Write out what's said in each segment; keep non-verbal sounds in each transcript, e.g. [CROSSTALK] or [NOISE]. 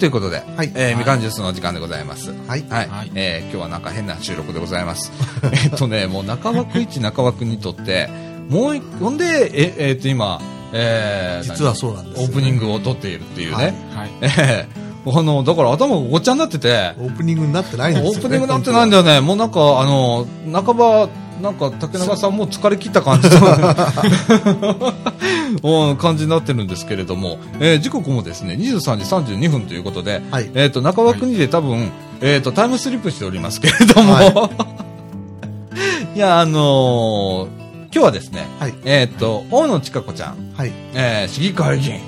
ということで、はいえーみかんジュースのお時間でございます。はいはい。はいえー今日はなんか変な収録でございます。[LAUGHS] えっとね、もう中枠一中枠にとって、もう一、ほんで、え、えっと今、えー実はそうなんですよねオープニングを撮っているっていうね。はいはい。えーあの、だから頭がごっちゃになってて、オープニングになってないんですよ、ね。オープニングなんてないんだよね。もうなんか、あの、半ば、なんか、竹中さんも疲れ切った感じのう [LAUGHS] ん感じになってるんですけれども、えー時刻もですね、23時32分ということで、はいえっ、と、中枠にで多分、えっ、と、タイムスリップしておりますけれども、、は [LAUGHS] いや、あのー今日はですね、はい。えっ、と、大野千佳子ちゃん、はい。えー市議会議員、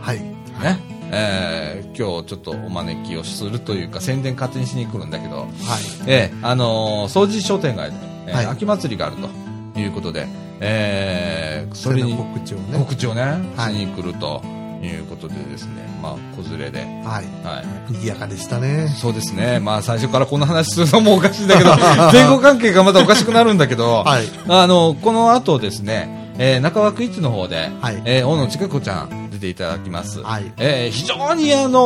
はい。ね、えー今日ちょっとお招きをするというか、宣伝勝手にしに来るんだけど、はい。ええあのー、掃除商店街で、秋祭りがあるということで、えーそれにの告知をね。告知をね、はいしに来るということでですね、まあ、子連れで、はい。はい。賑やかでしたね。そうですね。まあ、最初からこんな話するのもおかしいんだけど、[LAUGHS] 前後関係がまたおかしくなるんだけど、はい。あの、この後ですね、えー中枠一の方で、はい。えー大野千佳子ちゃん出ていただきます。はい。えー非常にあの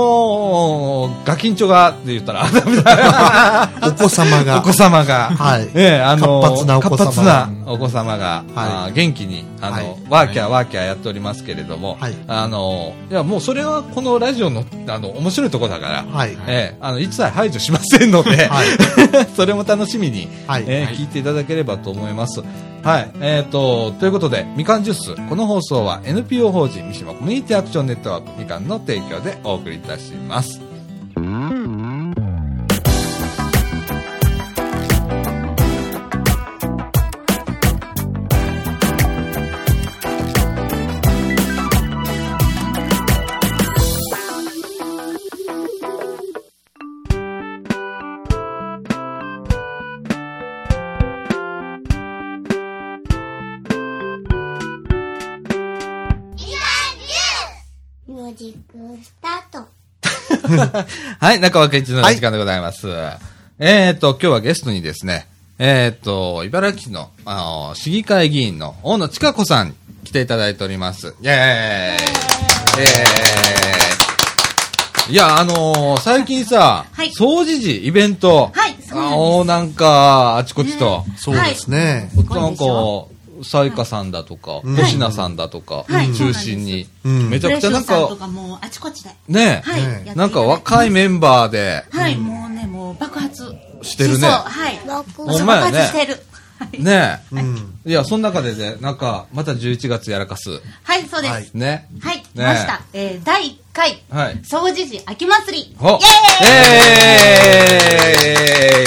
ーガキンチョがって言ったら、[LAUGHS] お子様が。お子様が、はい。ええあの活発なお子様。が活発なお子様が、はい。元気に、あの、はい。ワーキャーワーキャーやっておりますけれども、はい。あの、いや、もうそれはこのラジオの、あの、面白いところだから、はい。ええあの、一切排除しませんので、はい。[LAUGHS] それも楽しみに、はいはい。えー聞いていただければと思います。はい。えっ、と、ということで、みかんジュース。この放送は NPO 法人三島コミュニティアクションネットワークみかんの提供でお送りいたします。[LAUGHS] はい、中枠一の時間でございます。えっ、と、今日はゲストにですね、えっ、と、茨城市の、あの、市議会議員の大野千佳子さんに来ていただいております。イェーイ。えーいや、あのー最近さ、はい。掃除時、イベント、はいそうなんです。あおなんか、あちこちと、そうですね。なんかさいかさんだとか、うん星名さんだとか、はい中心に、うんめちゃくちゃなんか、かもうあちこちで。ね、はい。ねやっていただいてなんか若いメンバーで、はい、もうね、もう爆発。してるねそう、はい。爆発してる。はいねうん。いや、その中でね、なんか、また11月やらかす。はい、そうです。ははいい、ね。来ました。えー、第1回、はい。掃除時秋祭り。イほエ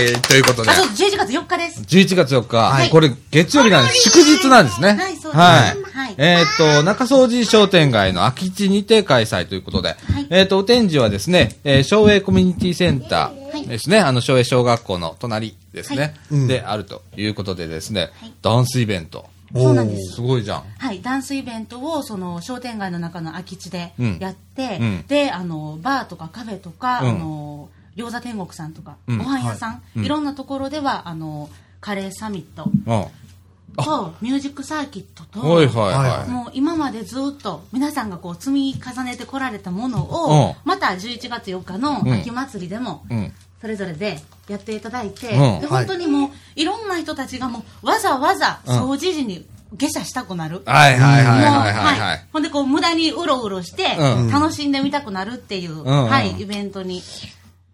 えーイ。ということで。ーイ、あ、そう、11月4日です。11月4日、はい。これ月曜日なんです。祝日なんですね。はいそうですはい。はい。えーっと、中掃除商店街の空き地にて開催ということで、えーっと、お展示はですね、えー、昭栄コミュニティセンターですね、あの、昭栄小学校の隣ですね、うんで、あるということでですね、はい。ダンスイベント。そうなんです。すごいじゃん。はい、ダンスイベントをその商店街の中の空き地でうん。やって、うん。であのバーとかカフェとか、うん。あの餃子天国さんとか、うん。ご飯屋さん、うん。いろんなところではあのカレーサミット。うん。とミュージックサーキットと、はいはいは。はい。もう今までずっと皆さんがこう積み重ねてこられたものを、うん。また11月4日の秋祭りでも、うん。それぞれでやっていただいて、うんで本当にもう、い、ろんな人たちがもうわざわざ掃除時に下車したくなる。はいはいはいはいはいはい。ほんでこう無駄にうろうろして、うん楽しんでみたくなるっていう、んうんはい、イベントに。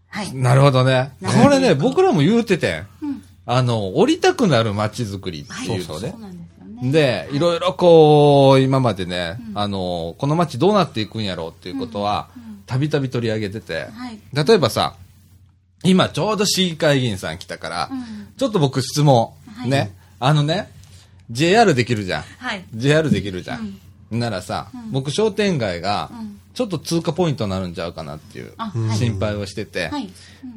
はい。なるほどね。これね、僕らも言うててん。うんあの、降りたくなる街づくりっていうのねそう。なんですよね。で、いろいろこう、今までね、あの、この街どうなっていくんやろうっていうことは、たびたび取り上げてて、はい。例えばさ、今ちょうど市議会議員さん来たから、うんちょっと僕質問、はいね、あのね、JR できるじゃん。はい。JR できるじゃん。ならさ、僕商店街がうん、ちょっと通過ポイントになるんちゃうかなっていう。心配をしてて、はい。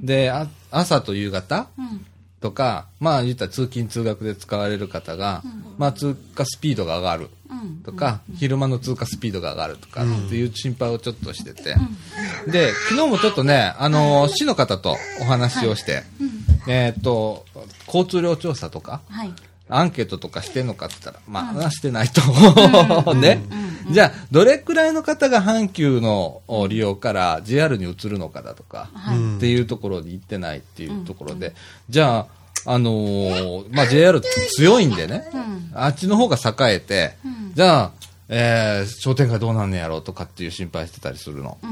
で、あ朝と夕方？うん。とか、まあ言ったら通勤通学で使われる方が、まあ通過スピードが上がるうん。とか、昼間の通過スピードが上がるとかっていう心配をちょっとしてて、で、昨日もちょっとね、あの、市の方とお話をして、えーっと、交通量調査とか、はい。アンケートとかしてんのかって言ったら、まあ、してないと。ね。じゃあ、どれくらいの方が阪急のお利用から JR に移るのかだとか、っていうところに行ってないっていうところで、じゃあ、あのーまあ、JR 強いんでね、うん。あっちの方が栄えて、うんじゃあ、えー商店街どうなんねやろうとかっていう心配してたりするの。うん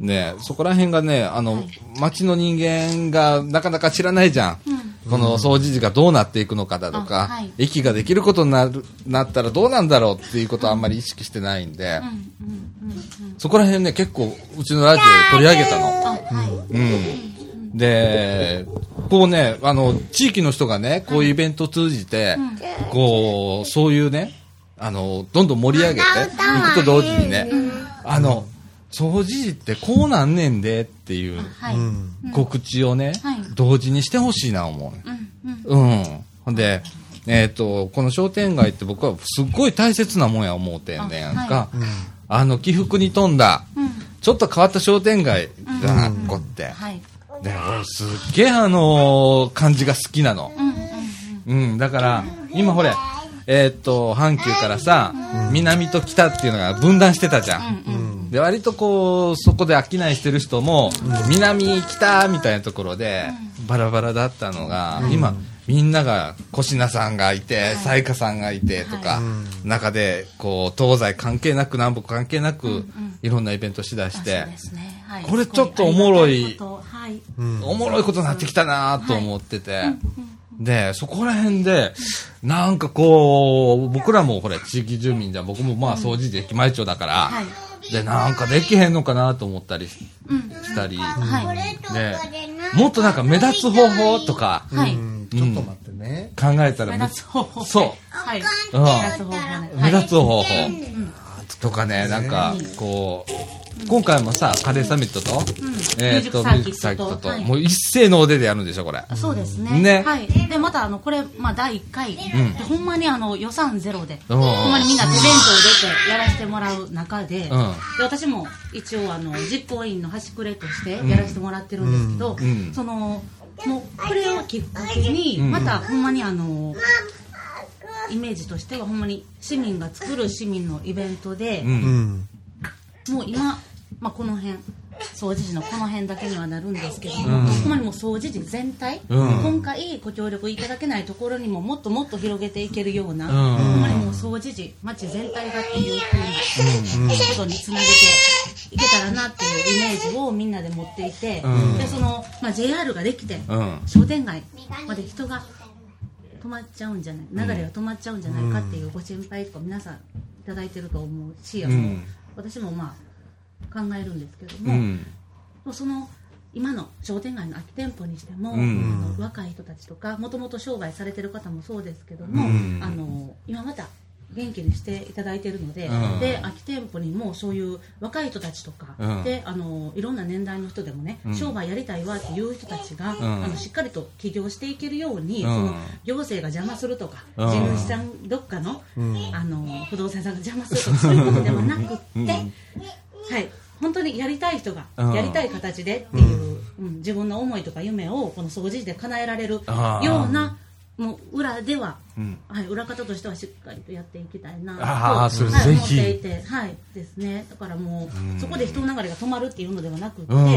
うん。ねそこら辺がね、あの、はい。町の人間がなかなか知らないじゃん。この掃除時がどうなっていくのかだとか、あはい。駅ができることになる、なったらどうなんだろうっていうことはあんまり意識してないんで、うんうんうんそこら辺ね、結構うちのラジオで取り上げたの。うん。で、こうね、あの、地域の人がね、こういうイベントを通じて、こう、そういうね、あの、どんどん盛り上げていくと同時にね、あの、掃除時ってこうなんねんでっていう。告知をね、はい同時にしてほしいな思う。うん。ほんで、えっ、と、この商店街って僕はすっごい大切なもんや思うてんねやんか。あ,、うん。の、起伏に富んだ、うんちょっと変わった商店街がこって。はいで、俺すっげえあのー感じが好きなの。うん、だから、今ほれ、えーっと、阪急からさ、南と北っていうのが分断してたじゃん。うんうん。で、割とこう、そこで商いしてる人も、南、北みたいなところで、バラバラだったのが、今、みんなが、小品さんがいて、彩花さんがいてとか、中で、こう、東西関係なく、南北関係なく、いろんなイベントしだしてこれちょっとおもろい。おもろいことになってきたなと思ってて、で、そこら辺で、なんかこう、僕らもこれ地域住民じゃん、僕もまあ掃除で駅前町だから、はい。で、なんかできへんのかなと思ったりしうん。したり、はいで、もっとなんか目立つ方法とか。ちょっと待ってね。考えたらめ目立つ方法。そう。はい。うん。目立つ方法ね。目立つ方法。うん。とかね、なんかこう、今回もさ、カレーサミットと、えーっと、ミュージックサーキットとはい。もう一斉の腕でやるんでしょ、これ。そうですね。ねはい。で、また、あの、これ、まあ、第1回、でほんまに、あの、予算ゼロで、うん。ほんまにみんな手弁当出てやらせてもらう中で、ん。で私も一応、あの、実行委員の端くれとしてやらせてもらってるんですけど、うん。その、もう、これをきっかけに、ん。また、ほんまに、あの、イメージとしては、ほんまに、市民が作る市民のイベントで。もう今、まあ、この辺掃除時のこの辺だけにはなるんですけども、うん。ほんまにもう掃除時全体、うん。今回ご協力いただけないところにももっともっと広げていけるような、うん。ほんまにもう掃除時街全体がっていうふうなことにつなげていけたらなっていうイメージをみんなで持っていて、うん。でその、まあ、JR ができて、うん。商店街まで人が止まっちゃうんじゃない流れが止まっちゃうんじゃないかっていうご心配とか皆さんいただいてると思うし、うん私もまあ考えるんですけども、うん。その今の商店街の空き店舗にしても、うん。あの若い人たちとかもともと商売されてる方もそうですけども、うん。あの今また元気にしていただいてるので,、うん。で空き店舗にもそういう若い人たちとか、うん。であのいろんな年代の人でもね、うん。商売やりたいわっていう人たちが、ん。あのしっかりと起業していけるように、うん。その行政が邪魔するとか、うん。地主さんどっかの,、うん。あの不動産屋さんが邪魔するとかそういうことではなくって、うん。はい、本当にやりたい人がうん。やりたい形でっていう、うん自分の思いとか夢をこの掃除時で叶えられるようなもう裏では、うん。はい、裏方としてはしっかりとやっていきたいなとはい、思っていて、はい、ですね。だからもう、うん。そこで人の流れが止まるっていうのではなくって、うん。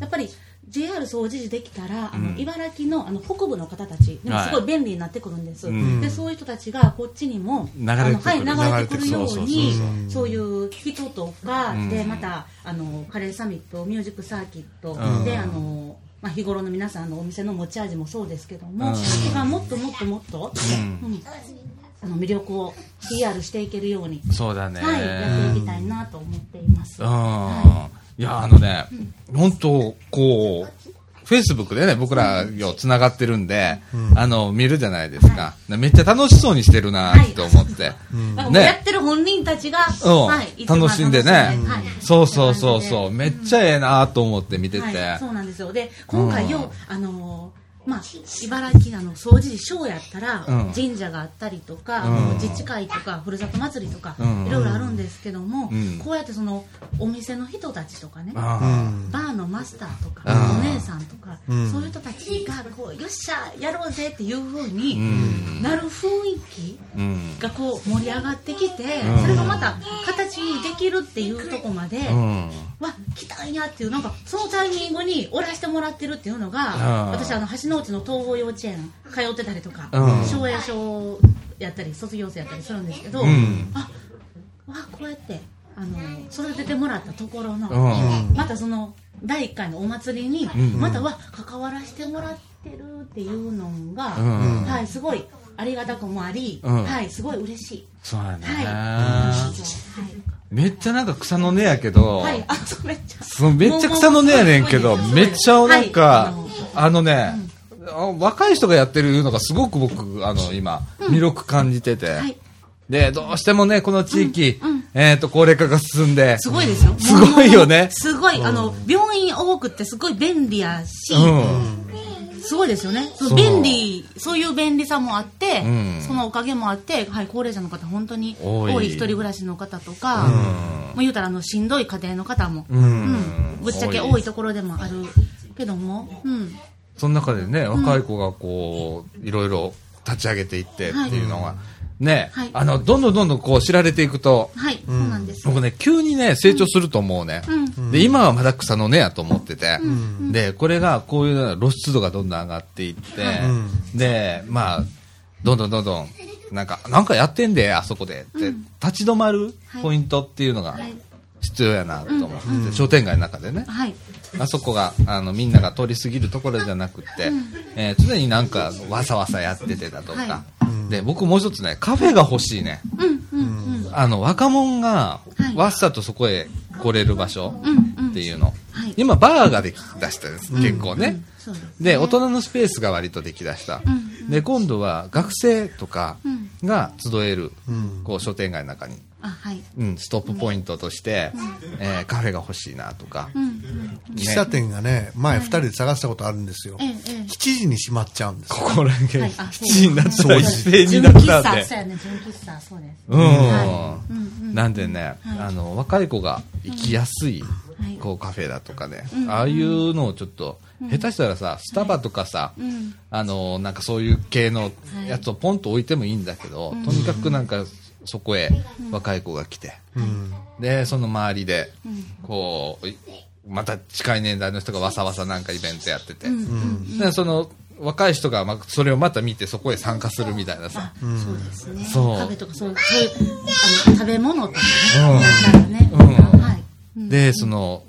やっぱり JR 掃除時できたらあの、うん茨城のあの北部の方たちすごはいい便利になってくるんです、うん。でそういう人たちがこっちにも流れてくる。はい、流れてくるようにそういう人とか、うん。でまたあのカレーサミットミュージックサーキット、うん。であの、まあ、日頃の皆さんのお店の持ち味もそうですけども、うんそれがもっともっともっと、うんうんあの魅力を PR していけるように、そうだね。はい、やっていきたいなと思っています。うん。はいや、あのね、本当こう、フェイスブックでね、僕らよ、繋がってるんで、あの、見るじゃないですか。めっちゃ楽しそうにしてるなって思って。だからもうねやってる本人たちが、うん。はい、楽しんでね。そうそうそうそう。んめっちゃええなと思って見てて。はい、そうなんですよ。で今回よ、うん。あのーまあ、茨城あの総持寺小やったら、うん。神社があったりとか、うん。自治会とかふるさと祭りとか、うん。いろいろあるんですけども、うん。こうやってそのお店の人たちとかね、うあん。バーのマスターとか、うんお姉さんとか、うん。そういう人たちがこうよっしゃやろうぜっていう風ーうにん。なる雰囲気うん。がこう盛り上がってきて、うん。それがまた形にできるっていうとこまで、うん。わ来たんやっていうなんかそのタイミングにおらしてもらってるっていうのがうん私あの橋の内の東郷幼稚園通ってたりとかうん。奨励賞やったり卒業生やったりするんですけど、うん。あわこうやってあの育ててもらったところの、うん。またその第1回のお祭りに、ん。または関わらせてもらってるっていうのが、うん。はい、すごいありがたくもあり、うん。はい、すごい嬉しい。そうやね、はい、めっちゃなんか草の根やけど、はい、あ、そうめっちゃ。そうめっちゃ草の根やねんけど、めっちゃなんか、はい。あのね、あ若い人がやってるのがすごく僕、あの、今、魅力感じてて、はい。で、どうしてもね、この地域、うんうん。えっ、と、高齢化が進んで、すごいですよ。すごいよね。すごい、あの、病院多くってすごい便利やし、うん。すごいですよね。便利、そういう便利さもあって、うん。そのおかげもあって、はい、高齢者の方本当に多い。一人暮らしの方とか、うん。もう言うたらあの、しんどい家庭の方も、うん。うん。ぶっちゃけ多いところでもあるけども、うん。その中でね、若い子がこう、いろいろ立ち上げていってっていうのが、ね、はい。あの、どんどんどんどんこう知られていくと、はい、そうなんです。僕ね、急にね、成長すると思うね。うん。で、今はまだ草の根やと思ってて、ん。で、これがこういう露出度がどんどん上がっていって、で、まあ、どんどんどんどん、なんか、なんかやってんで、あそこでって、立ち止まるポイントっていうのがはい。必要やなと思ってて、商店街の中でね。はい。あそこが、あの、みんなが通り過ぎるところじゃなくて、えー常になんか、わさわさやっててだとか、はで、僕もう一つね、カフェが欲しいね。うん、うん、うん。あの、若者がは、いわっさとそこへ来れる場所。っていうの。はい。今、バーができ出したんです、結構ね。ですねで、大人のスペースが割とできだした。うんで、今度は学生とかうんが集える、うんこう、商店街の中に、あ、はい。うん、ストップポイントとして、えーカフェが欲しいなとか、うん、うん。喫茶店がね、前二人で探したことあるんですよ。ええ、ええ。7時に閉まっちゃうんですよ。ここら辺、はいあ7時になったら一斉に純なったんでそう。やね、純喫茶、そうです。うん、はいうんうんなんでね、はいあの若い子が行きやすい、はいこうカフェだとかね、うんああいうのをちょっと、下手したらさスタバとかさ、うん。あのなんかそういう系のやつをポンと置いてもいいんだけど、とにかくなんかそこへ若い子が来て、うん。でその周りでうんこういまた近い年代の人がわさわさなんかイベントやってて、うん。うん。でその若い人がまあそれをまた見てそこへ参加するみたいなさあ、そうですね。そうとか、そういう、そういう、あの、食べ物とかね。うんだったらね。うんはい。うんでその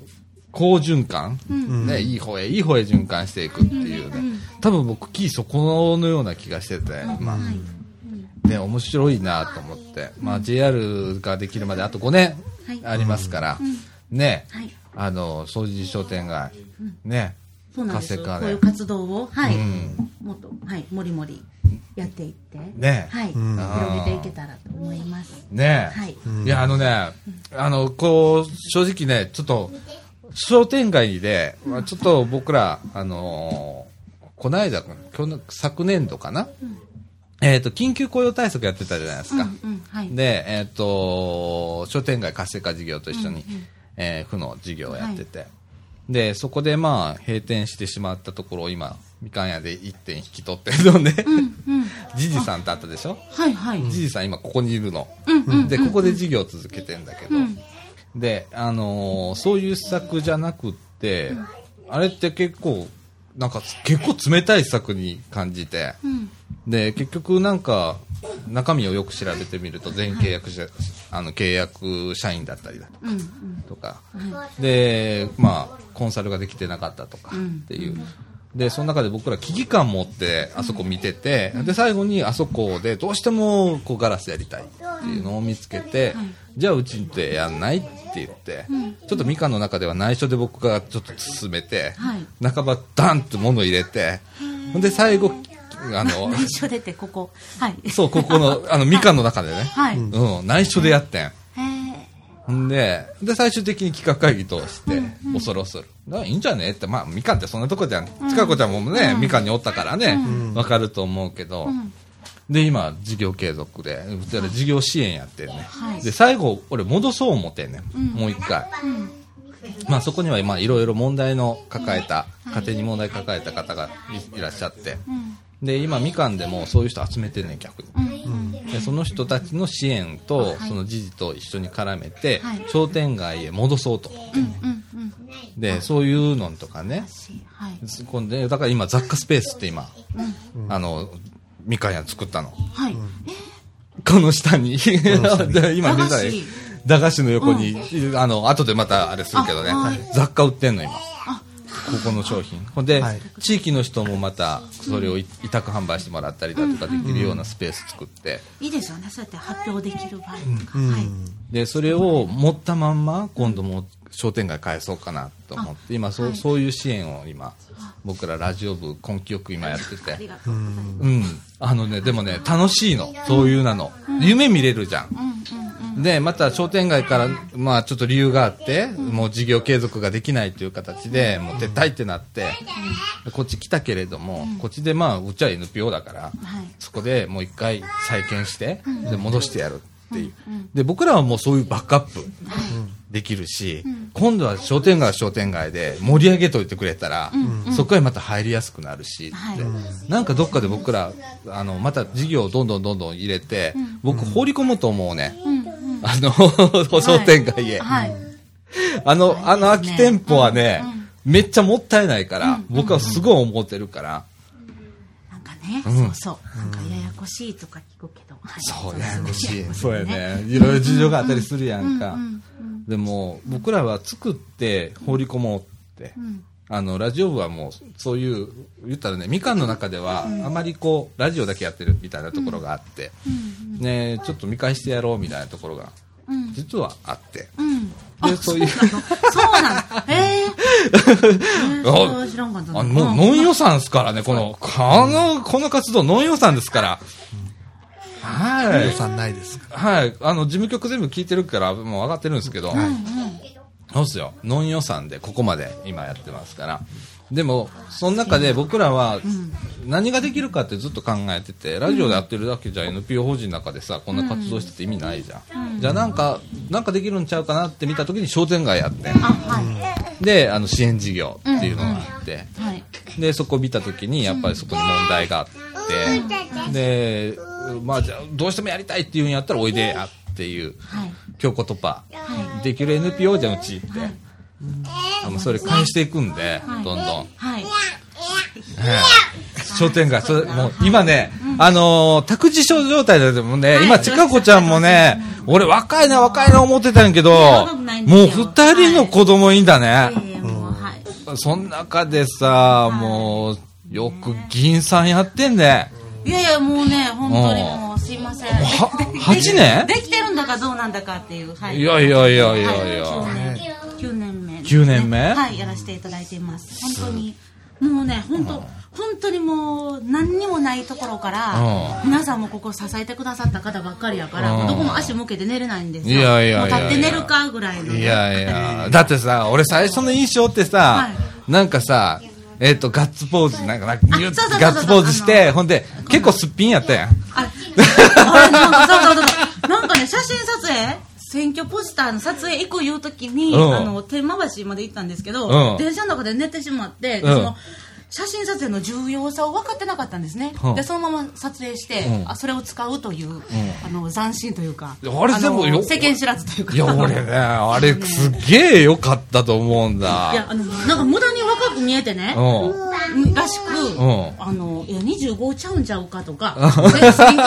好循環、うん。ね、いい方へいい方へ循環していくっていうね、多分僕キーそこのような気がしてて、まはい。あね、面白いなと思って、まあ、JR ができるまであと5年はい。ありますから、ね、はい。あの掃除商店街、ね、そうなんです。よ。活性化でこういう活動を、はい。うん。もっと、はい、もりもりやっていって、ね。はい。ん。広げていけたらと思います。ね、はい。いや、あのね、あの、こう、正直ね、ちょっと、商店街で、まあちょっと僕ら、あのーこの間、去年昨年度かな、えっ、と、緊急雇用対策やってたじゃないですか。うん、うん、はい。で、えっ、と、商店街活性化事業と一緒に、えー府の事業をやってて、で、そこでまあ、閉店してしまったところを今、みかん屋で1点引き取ってるので、うん、うん。[LAUGHS] じじさんってあったでしょ？はい、はい。じじさん今ここにいるの。うん、うん。で、ここで事業を続けてんだけど、うんで、あのーそういう施策じゃなくって、あれって結構、なんか結構冷たい施策に感じて、うん。で、結局なんか、中身をよく調べてみると、全契約者、あの、契約社員だったりだうん、うん。とか、はで、まあ、コンサルができてなかったとかうんっていう。で、その中で僕ら危機感持ってあそこ見てて、で、最後にあそこでどうしてもこうガラスやりたいっていうのを見つけて、じゃあうちでやんないって言って、ちょっとみかんの中では内緒で僕がちょっと進めて、はい半ばダンって物入れて、で最後、あの、い。[LAUGHS] 内緒出て、ここ。はい。そう、ここの、あの、みかんの中でね、はい。へうん、内緒でやってん。んで、で、最終的に企画会議通して、恐る恐る。いいんじゃね？って、まあ、みかんってそんなとこじゃん。ちかこちゃんもね、みかんにおったからね、わ、かると思うけど、で、今、事業継続で、うちら事業支援やってるね。はい。で、最後、俺戻そう思ってんねん。もう一回。まあ、そこには今、いろいろ問題の抱えた、家庭に問題抱えた方がいいらっしゃって、で、今、みかんでもそういう人集めてんねん、逆に。でその人たちの支援と、その時事と一緒に絡めて、はい商店街へ戻そうと。うんうんうんで、そういうのとかね。はいだから今、雑貨スペースって今、あの、みかん屋作ったの。はいこの下に。[LAUGHS] で今出たい駄菓子。の横に、あの、後でまたあれするけどね。雑貨売ってんの今。ここの商品。ほんではい、地域の人もまた、それをい委託販売してもらったりだとかできるようなスペース作って、いいですよね。そうやって発表できる場合とか。はい。で、それを持ったまんま、今度も商店街返そうかなと思って、今、そう、そういう支援を今、僕らラジオ部根気よく今やってて。うん。あのね、でもね、楽しいの。そういうなの。夢見れるじゃん。うんうんで、また商店街から、まあちょっと理由があって、もう事業継続ができないという形で、もう撤退ってなって、こっち来たけれども、こっちでまあ、うちは NPO だから、はいそこでもう一回再建して、で、戻してやるっていう。で、僕らはもうそういうバックアップできるし、今度は商店街は商店街で盛り上げといてくれたら、そこへまた入りやすくなるしって、はい。なんかどっかで僕ら、あの、また事業をどんどんどんどん入れて、僕放り込もうと思うね。あの、商店街へ。はい。あの、あの空き店舗はね、めっちゃもったいないから、僕はすごい思ってるから、ね、うん。そうそう。なんかややこしいとか聞くけど、はい。そう、ややこしい。そうやね。いろいろ事情があったりするやんか。でも、僕らは作って放り込もうって。あの、ラジオ部はもう、そういう、言ったらね、みかんの中では、あまりこう、ラジオだけやってるみたいなところがあって、ねちょっと見返してやろうみたいなところが、うん実はあって。うんで、そういう、そうなのへえー、[LAUGHS] そう知らんかったなあの、もう、ノン予算ですからね、この、この、この活動、ノン予算ですから。はい予。算ないですか？はい。あの、事務局全部聞いてるから、もう上がってるんですけど、そうっすよ。ノン予算でここまで今やってますから。でも、その中で僕らは何ができるかってずっと考えてて、ラジオでやってるだけじゃ NPO 法人の中でさ、こんな活動してて意味ないじゃん。じゃあなんか、なんかできるんちゃうかなって見た時に商店街やって。で、あの、支援事業っていうのがあって、はい。で、そこを見たときに、やっぱりそこに問題があって、で、まあ、じゃあ、どうしてもやりたいっていうんやったら、おいでやっていう、はい。京子突破、できる NPO じゃん、うちって。あのそれ返していくんで、どんどん。はい。商店街、それ、もう、今ね、あのー託児所状態でもね、今、ちかこちゃんもね、俺若いな、若いな思ってたんやけど、もうよ。二人の子供いいんだね。その中でさ、もう、よく議員さんやってんね。いやいやもうね本当にもうすいません。は、8年できてるんだかどうなんだかっていう。はい。いやいやいやいやいや。はい。9年目9年目？はいやらせていただいています。本当に。もうね本当本当にもう何にもないところからう皆さんもここ支えてくださった方ばっかりやからうん。どこも足向けて寝れないんですよ。いやいや立って寝るかぐらいのね。いやいや、だってさ、俺最初の印象ってさ、はい。なんかさ、えっ、と、ガッツポーズ、なんか、ガッツポーズして、ほんで、結構すっぴんやったやん。ああれなんかそうそうそう。なんかね写真撮影？選挙ポスターの撮影行くいう時に、うん。あの天満橋まで行ったんですけど、うん。電車の中で寝てしまって、うんその写真撮影の重要さを分かってなかったんですね、うん。でそのまま撮影して、うん。あそれを使うという、あの斬新というかあれでもよ。の世間知らずというか。いや、俺ね、[LAUGHS] あれすっげえ良かったと思うんだ。いやあのなんか無駄に若く見えてね、うん。らしく、んあのいや25ちゃうんちゃうかとか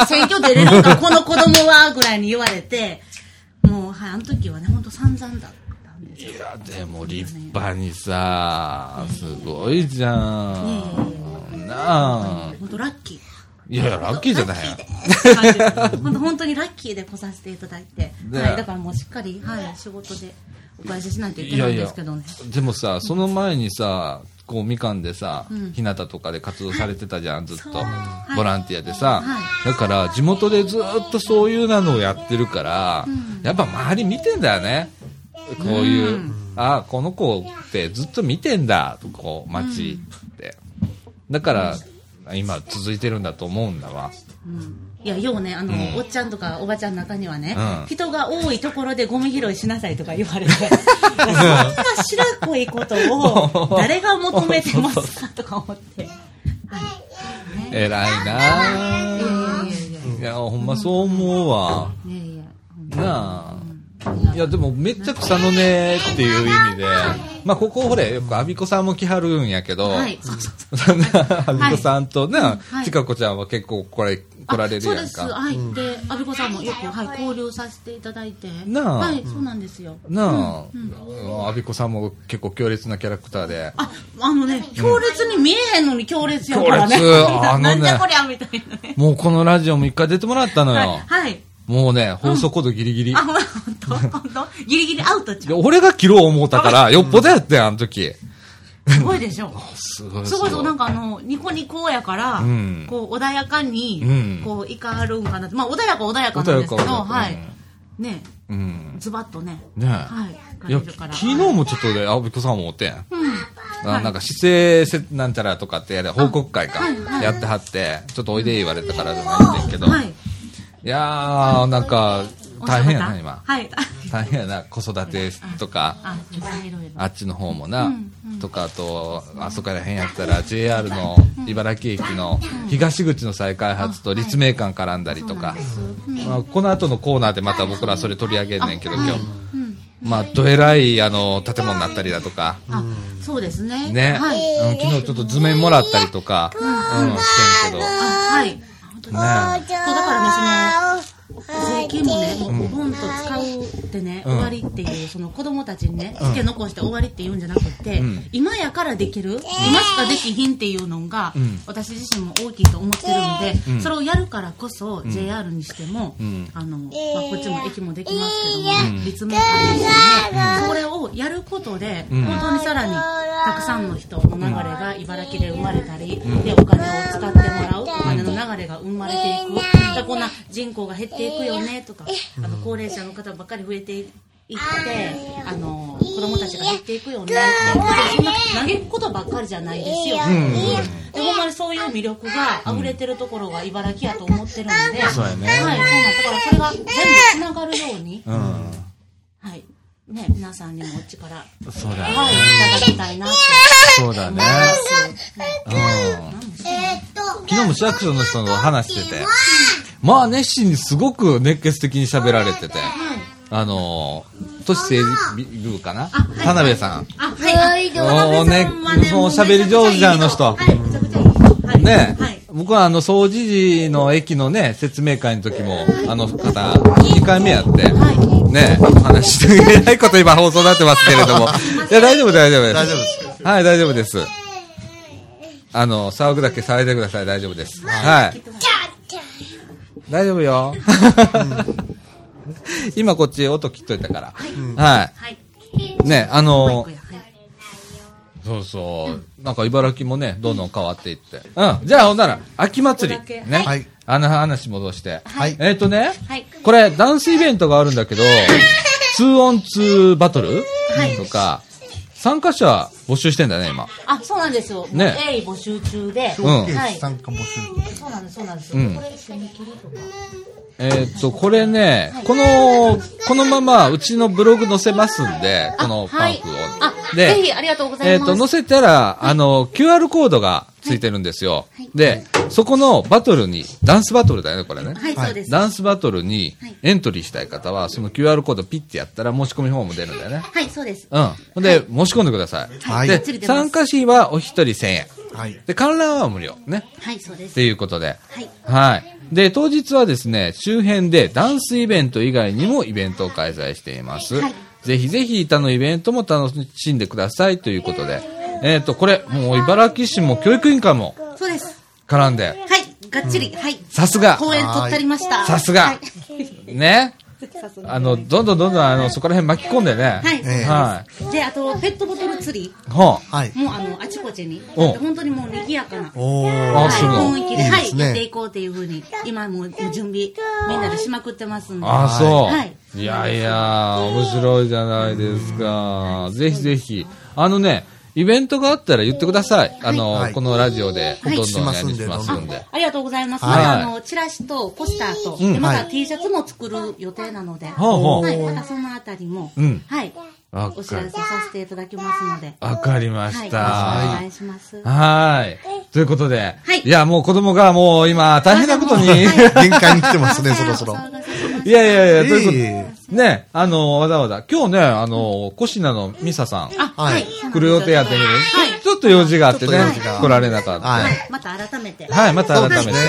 選挙出れるんかこの子供はぐらいに言われてもう、はい、あの時はね本当散々だったんですよいや、でも立派にさ、すごいじゃん。なあ。本当ラッキーいやいや、ラッキーじゃないよ。本当本当にラッキーで来させていただいて、ねはい、だからもうしっかり、はい、仕事でお返ししないといいやいやけないんですけどね、でもさ、その前にさ、こうみかんでさ、うん。日向とかで活動されてたじゃん、ずっと。はい。ボランティアでさ、はだから地元でずっとそういうのをやってるから、うん。やっぱ周り見てんだよね。こういう、うん。ああこの子ってずっと見てんだとこう街って、だから今続いてるんだと思うんだわいや、ようね、あの、うん。おっちゃんとかおばちゃんの中にはね、うん。人が多いところでゴミ拾いしなさいとか言われて、[LAUGHS] そんな白っこいことを [LAUGHS] 誰が求めてますかとか思って。はい。ね偉いな。いやいやほんまそう思うわ。なあ。いや、でも、めっちゃ草の根っていう意味で、まあ、ここ、ほれ、よく、アビコさんも来はるんやけど、はい、そうそうそう。[LAUGHS] アビコさんとね、はい。ちかこちゃんは結構これ、来られるそうです。やんか。はい。で、阿ビ子さんもよく、はい、交流させていただいて。なあはい、そうなんですよ。なあ、アビコさんも結構強烈なキャラクターで。あ、あのね、強烈に見えへんのに強烈やからね。強烈 [LAUGHS] あのねなんじゃこりゃみたいなね。もうこのラジオも一回出てもらったのよ。はい。はい。もうね、放送コードギリギリ。あ、ほんとほんとギリギリアウトちでゃう。俺が切ろう思ったから、よっぽどやってん、あの時。すごいでしょ。[LAUGHS] すごいすごいそう、なんかあの、ニコニコやから、うんこう、穏やかに、うんこう、いかはるんかな。まあ、穏やか穏やかなんですけど、はい。ね、うん。ズバッとね。ねはい。いや、昨日もちょっとね、アビコさんもおってん。うん。あなんか姿勢せなんちゃらとかってやれ報告会かはいはいやってはってちょっとおいで言われたからじゃないんだけど、はい。いやーなんか大変やな今。はい。[LAUGHS] 大変やな。子育てとか。あ、っちの方もな、うんうん。とかあとあそこら辺やったら JR の茨城駅の東口の再開発と立命館絡んだりとか、まあ、この後のコーナーでまた僕らそれ取り上げんねんけど今日、うん。まあどえらいあの建物になったりだとか、あ、そうですね。ね、はい。うん昨日ちょっと図面もらったりとか、うん、してんけど、あ、はい。ねそうだからね、その、税金もね、もうポンと使うってね、うん。終わりっていう、その子供たちにね、試験残して終わりって言うんじゃなくて、うん。今やからできる、今しかできひんっていうのが、うん。私自身も大きいと思ってるので、うん。それをやるからこそ、JR にしても、うん。あの、まあ、こっちも駅もできますけども、うん立命館にしても、それをやることで、うん。本当にさらに、たくさんの人の流れが茨城で生まれたり、で、お金を使ってもらう、お金の流れが生まれていく、でこんな人口が減っていくよね、とか、あの、高齢者の方ばっかり増えていって、あの、子供たちが減っていくよね、ってそんな嘆くことばっかりじゃないですよ。で、ほん。まにそういう魅力が溢れてるところが茨城やと思ってるので、そうやねはい、そうなんだ。からそれが全部つながるように、うん、はい、ね、皆さんにもお力、そうだよね、はい、いただきたいなって。そうだね。思いま、す。うん、昨日も市役所の人と話してて、まあ熱心にすごく熱血的に喋られてて、あのー、都市整備部かな、田辺さん。あ、はい、あ、もうねもう喋り上手じゃんあの人はい、めちゃくちゃいい人はいね、はい。僕はあの、掃除時の駅のね、説明会の時も、あの方、2回目やって、はい。ね、お話して、えらいこと今放送になってますけれども。いや、大丈夫、大丈夫です。大丈夫ですはい、大丈夫です。あの、騒ぐだけ騒いでください、大丈夫です。はい。大丈夫よ。今こっち音切っといたから。ははい。い。ね、あのそうそう。なんか茨城もね、どんどん変わっていって。うん。じゃあ、ほんなら、秋祭り。ね。はいあの話戻して。はいえっ、とね、はい。これ、ダンスイベントがあるんだけど、[LAUGHS] 2オン2バトル、はいとか、参加者募集してんだね、今。あ、そうなんですよ。ね鋭意募集中で。うんはい。参加募集。そうなんです、そうなんです。うんこれ、締め切りとか。えっ、と、これね、この、このまま、うちのブログ載せますんで、このパンフを。あ、でぜひ、ありがとうござえっ、います。と、載せたら、あの、QR コードがついてるんですよ。で、そこのバトルに、ダンスバトルだよね、これね。はい、そうです。ダンスバトルにはいエントリーしたい方は、その QR コードピッてやったら申し込みフォーム出るんだよね。はい、そうです。うん。ほんで、申し込んでください。はいで参加費はお一人1000円。はい。で、観覧は無料。ね。はい、そうです。っていうことで。はい。はい。で、当日はですね、周辺でダンスイベント以外にもイベントを開催しています。はいぜひぜひ他のイベントも楽しんでくださいということで。えっ、と、これ、もう茨城市も教育委員会もそうです。絡んで、はい、がっちり、はい。さすが公演取ったりました。さすがはいね。[LAUGHS] あの、どんどんどんどん、あの、そこら辺巻き込んでね。はい、ええはで、あと、ペットボトル釣りい。ははい。もうあの、あちこちに、お本当にもう賑やかな、おあー。するの雰囲気で、はい、いいですねやっていこうっていうふうに、今もう準備、みんなでしまくってますんで。あ、あ、そう。はいいやいや、面白いじゃないですか。ぜひぜひ。あのね、イベントがあったら言ってください。あの、はい。このラジオで、どはい。んどんお願いししまますすんで。ありがとうございます。はい。まだあの、チラシとポスターと、まだはい。T シャツも作る予定なので、はい、またそのあたりも、うん。はい、お知らせさせていただきますので、わかりましくおした。願いします。はい。ということで、はい。いや、もう子供がもう今、大変なことに。はい [LAUGHS] 限界に来てますね、そろそろいやいやいや、ということいえいで、ね、あの、わざわざ、今日ね、あの、コシナのミサさん、あ、はいはい。来る予定やったけど、はいちょっと用事があってね来られなかった。はいはい、また改めて。はい、また改めて。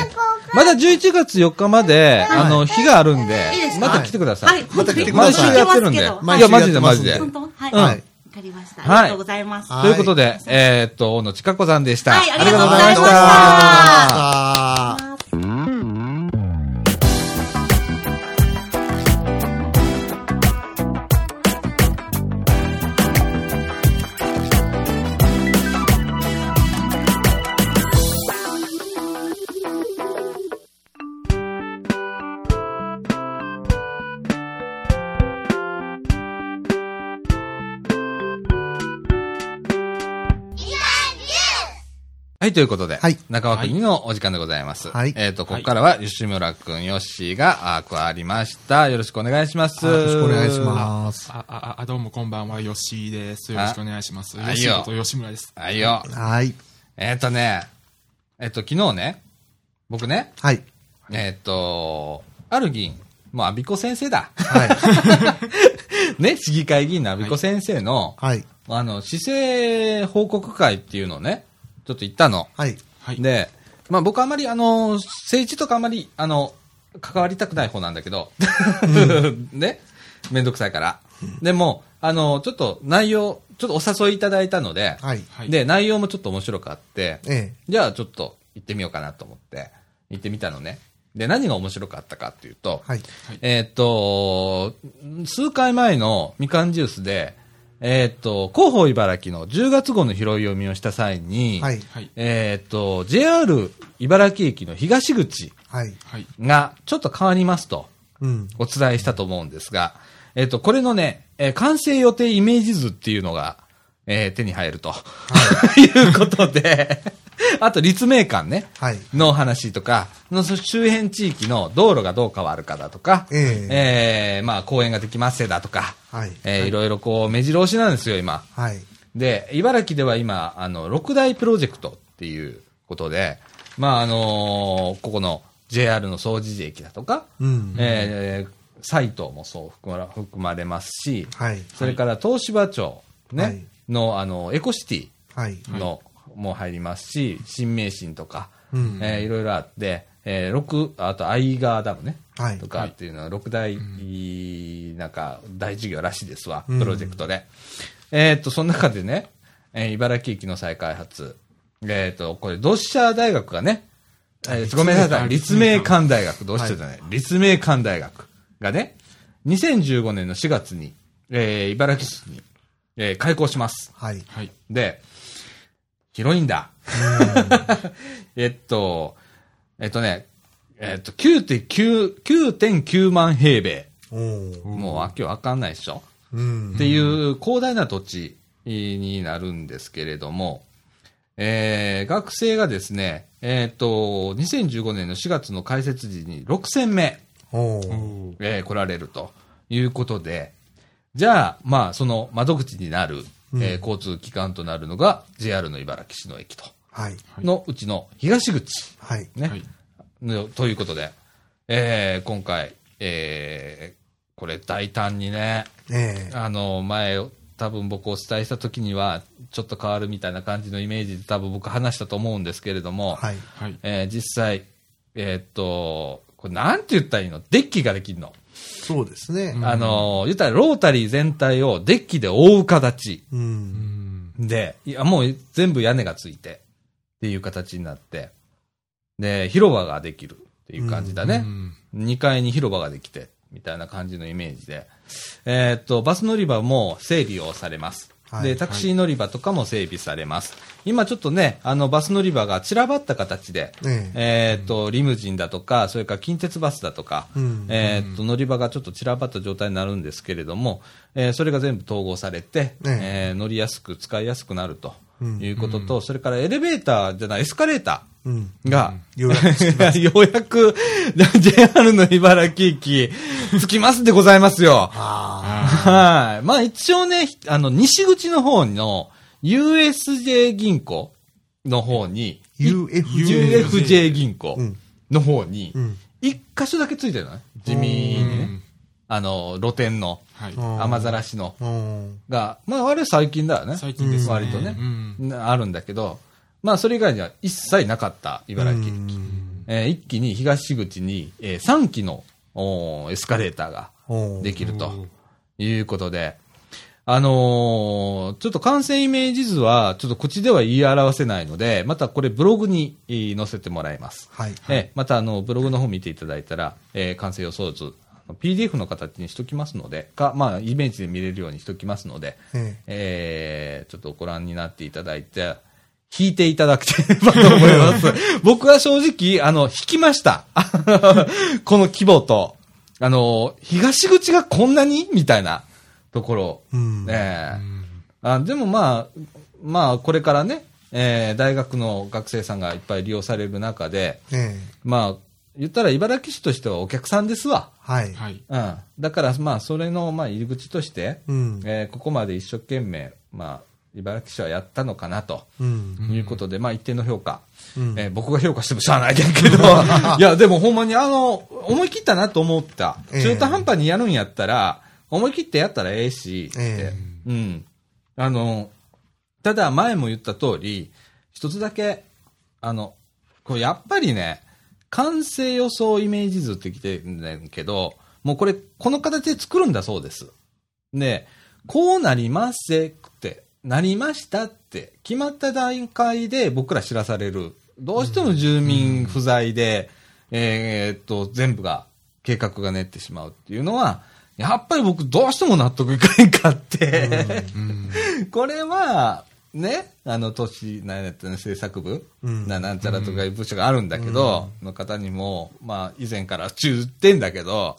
まだ11月4日まで、あの、日があるんでまた来てくださはいい。、また来てくだ毎週さいやってるんで。い毎や、週マジでマジで。本当？はい。うんわかりました。ありがとうございます。はいということで、えーっと、大野千佳子さんでした。はいありがとうございましたはい、ということで、はい中川国のお時間でございます。はいえーっと、ここからは吉村くん、ヨッシーがあ加わりました。よろしくお願いします。ーよろしくお願いします。あ、あ、あ、どうもこんばんは、吉井です。よろしくお願いします。あ吉井こと吉村です。はいよ。はい。えーっとね、えーっと、昨日ね、僕ね、はい。えーっと、ある議員、もう、アビコ先生だ。はい。[LAUGHS] ね、市議会議員のアビコ先生の、はい。あの、市政報告会っていうのをね、ちょっと行ったの。はい。はい。で、まあ僕あんまりあの、政治とかあんまり、あの、関わりたくない方なんだけど、[LAUGHS] ね、めんどくさいから。でも、あの、ちょっと内容、ちょっとお誘いいただいたので、はい。はい。で、内容もちょっと面白くあって、えじゃあちょっと行ってみようかなと思って、行ってみたのね。で、何が面白かったかっていうと、え。はい。えーっと、数回前のみかんジュースで、えーっと、広報茨城の10月号の拾い読みをした際に、はい。はい。えーっと、JR 茨城駅の東口はい。はい。がちょっと変わりますとうん。お伝えしたと思うんですが、えーっと、これのね、えー完成予定イメージ図っていうのが、えー手に入ると、い、うことで、[LAUGHS] あと立命館ね、はい。の話とか、のそ周辺地域の道路がどう変わるかだとか、ええーまあ公園ができますせだとか、はい。えーいろいろこう目白押しなんですよ、今。はい。で、茨城では今、あの、六大プロジェクトっていうことで、まあ、あのーここの JR の総除寺駅だとか、うん。えー斎藤もそう含ま含まれますし、はい。それから東芝町ね、はいの、あの、エコシティはい。の、も入りますし、新名神とか、うん。えーいろいろあって、えー六あと、アイガーダムね、はい。とかっていうのは、六大、なんか、大事業らしいですわ、うん。プロジェクトで。えーっと、その中でね、えー茨城駅の再開発、えーっと、これ、同志社大学がね、えーごめんなさい、立命館。大学、どうしてじゃない、立命館大学がね、2015年の4月に、えー茨城市に、えー開校します。はい。はい。で、広いんだ。[LAUGHS] えっと、えっとね、えっと、9.9、9.9万平米。もうわけわかんないでしょ、うん。っていう広大な土地になるんですけれども、えー、学生がですね、えっと、2015年の4月の開設時に6000名、えー来られるということで、じゃあ、まあ、その窓口になる、えー交通機関となるのが JR の茨城市の駅と、はい。のうちの東口、はい。ね、はい。のということで、えー今回、えーこれ大胆にね、ええ。あの、前、多分僕お伝えした時には、ちょっと変わるみたいな感じのイメージで多分僕話したと思うんですけれども、はい。はい。えー実際、えーっと、これなんて言ったらいいの？デッキができるの。そうですね。あの、言ったらロータリー全体をデッキで覆う形う。うんん。で、いや、もう全部屋根がついてっていう形になって、で、広場ができるっていう感じだね。うん2階に広場ができて、みたいな感じのイメージで、えーっと、バス乗り場も整備をされます。はいで、タクシー乗り場とかも整備されます。今ちょっとね、あの、バス乗り場が散らばった形で、ええ。ーっと、リムジンだとか、それから近鉄バスだとか、うん。えーっと、乗り場がちょっと散らばった状態になるんですけれども、えーそれが全部統合されて、ええ。ー乗りやすく、使いやすくなるということと、それからエレベーターじゃない、エスカレータうん。ーが、ようやく JR [LAUGHS] の茨城駅、着きますでございますよ。はい。まあ一応ね、あの、西口の方の USJ 銀行の方に、UFJ 銀行うんの方にうん、一箇所だけついてるのね。地味にね。あの、露店の、雨ざらしの、うん。が、まああれ最近だよね。最近ですね。割とねあるんだけど、まあそれ以外には一切なかった茨城駅。えー一気に東口に、えー3機のエスカレーターがうんできるということで、あのーちょっと完成イメージ図は、ちょっと口では言い表せないので、またこれブログにえー載せてもらいます。はい。えーまたあの、ブログの方見ていただいたら、えー完成予想図、PDF の形にしときますので、か、まあ、イメージで見れるようにしときますので、ええーちょっとご覧になっていただいて、弾いていただければと思います。[LAUGHS] 僕は正直、あの、弾きました。[LAUGHS] この規模と、あの、東口がこんなに？みたいなところ。うんええあでもまあ、まあ、これからね、えー大学の学生さんがいっぱい利用される中で、ええまあ、言ったら茨城市としてはお客さんですわ。はい。はい。うん。だから、まあ、それの、まあ、入り口として、うん。えーここまで一生懸命、まあ、茨城市はやったのかなとうん。いうことで、まあ一定の評価、うんえー僕が評価してもしゃあないけど、[LAUGHS] いや、でもほんまにあの、思い切ったなと思った。ええ中途半端にやるんやったら、思い切ってやったらええし、ってえうん。あの、ただ前も言った通り、一つだけ、あの、これやっぱりね、完成予想イメージ図ってきてるんだけど、もうこれ、この形で作るんだそうです。で、こうなりますって、なりましたって、決まった段階で僕ら知らされる。どうしても住民不在で、えーっと、全部が、計画が練ってしまうっていうのは、やっぱり僕どうしても納得いかへんかって、これは、ね、あの、都市、なんやったね、制作部、うん。ななんちゃらとかいう部署があるんだけど、の方にも、まあ、以前から中言ってんだけど、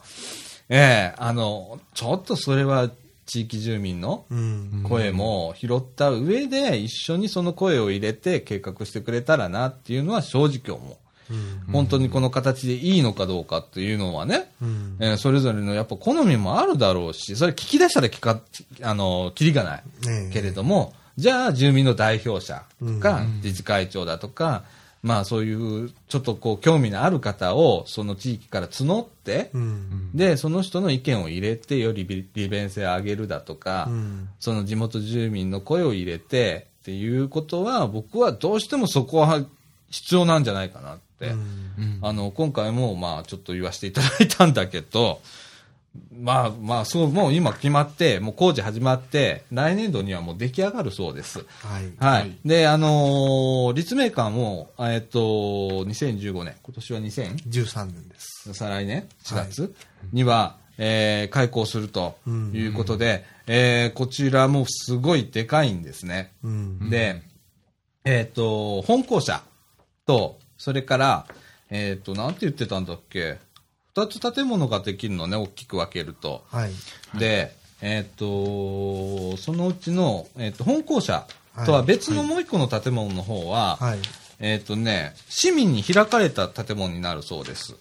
ええあの、ちょっとそれは地域住民のうん。声も拾った上で、一緒にその声を入れて計画してくれたらなっていうのは正直思う。うん。本当にこの形でいいのかどうかっていうのはね、うん。えーそれぞれのやっぱ好みもあるだろうし、それ聞き出したら聞か、あの、キリがない。ええけれども、じゃあ住民の代表者とか、自治会長だとか、まあそういうちょっとこう興味のある方をその地域から募って、うん。で、その人の意見を入れてより利利便性を上げるだとか、うん。その地元住民の声を入れてっていうことは、僕はどうしてもそこは必要なんじゃないかなって、うんあの、今回もまあちょっと言わせていただいたんだけど、まあまあそう、もう今決まって、もう工事始まって、来年度にはもう出来上がるそうです。はい。はい。はいで、あのー立命館も、えっと、2015年、今年は2000、13年です。再来年4月には、えー開校するとうんいうことで、えーこちらもすごいでかいんですね。うん。で、えっ、と、本校舎と、それから、えっ、と、なんて言ってたんだっけ、二つ建物ができるのね、大きく分けると。はい。で、えっ、と、そのうちの、えっ、と、本校舎とは別のもう一個の建物の方は、はい。えっ、とね、市民に開かれた建物になるそうです。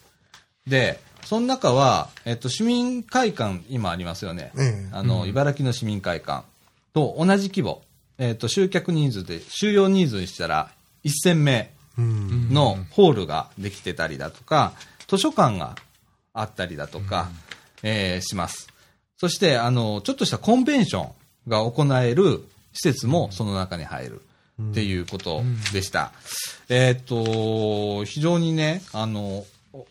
で、その中は、えっ、と、市民会館、今ありますよね。ええあの、茨城の市民会館と同じ規模。えっ、と、集客人数で、収容人数にしたら、1000名うん。のホールができてたりだとか、図書館があったりだとか、えーします。そして、あの、ちょっとしたコンベンションが行える施設もその中に入るっていうことでした。えーっと、非常にね、あの、お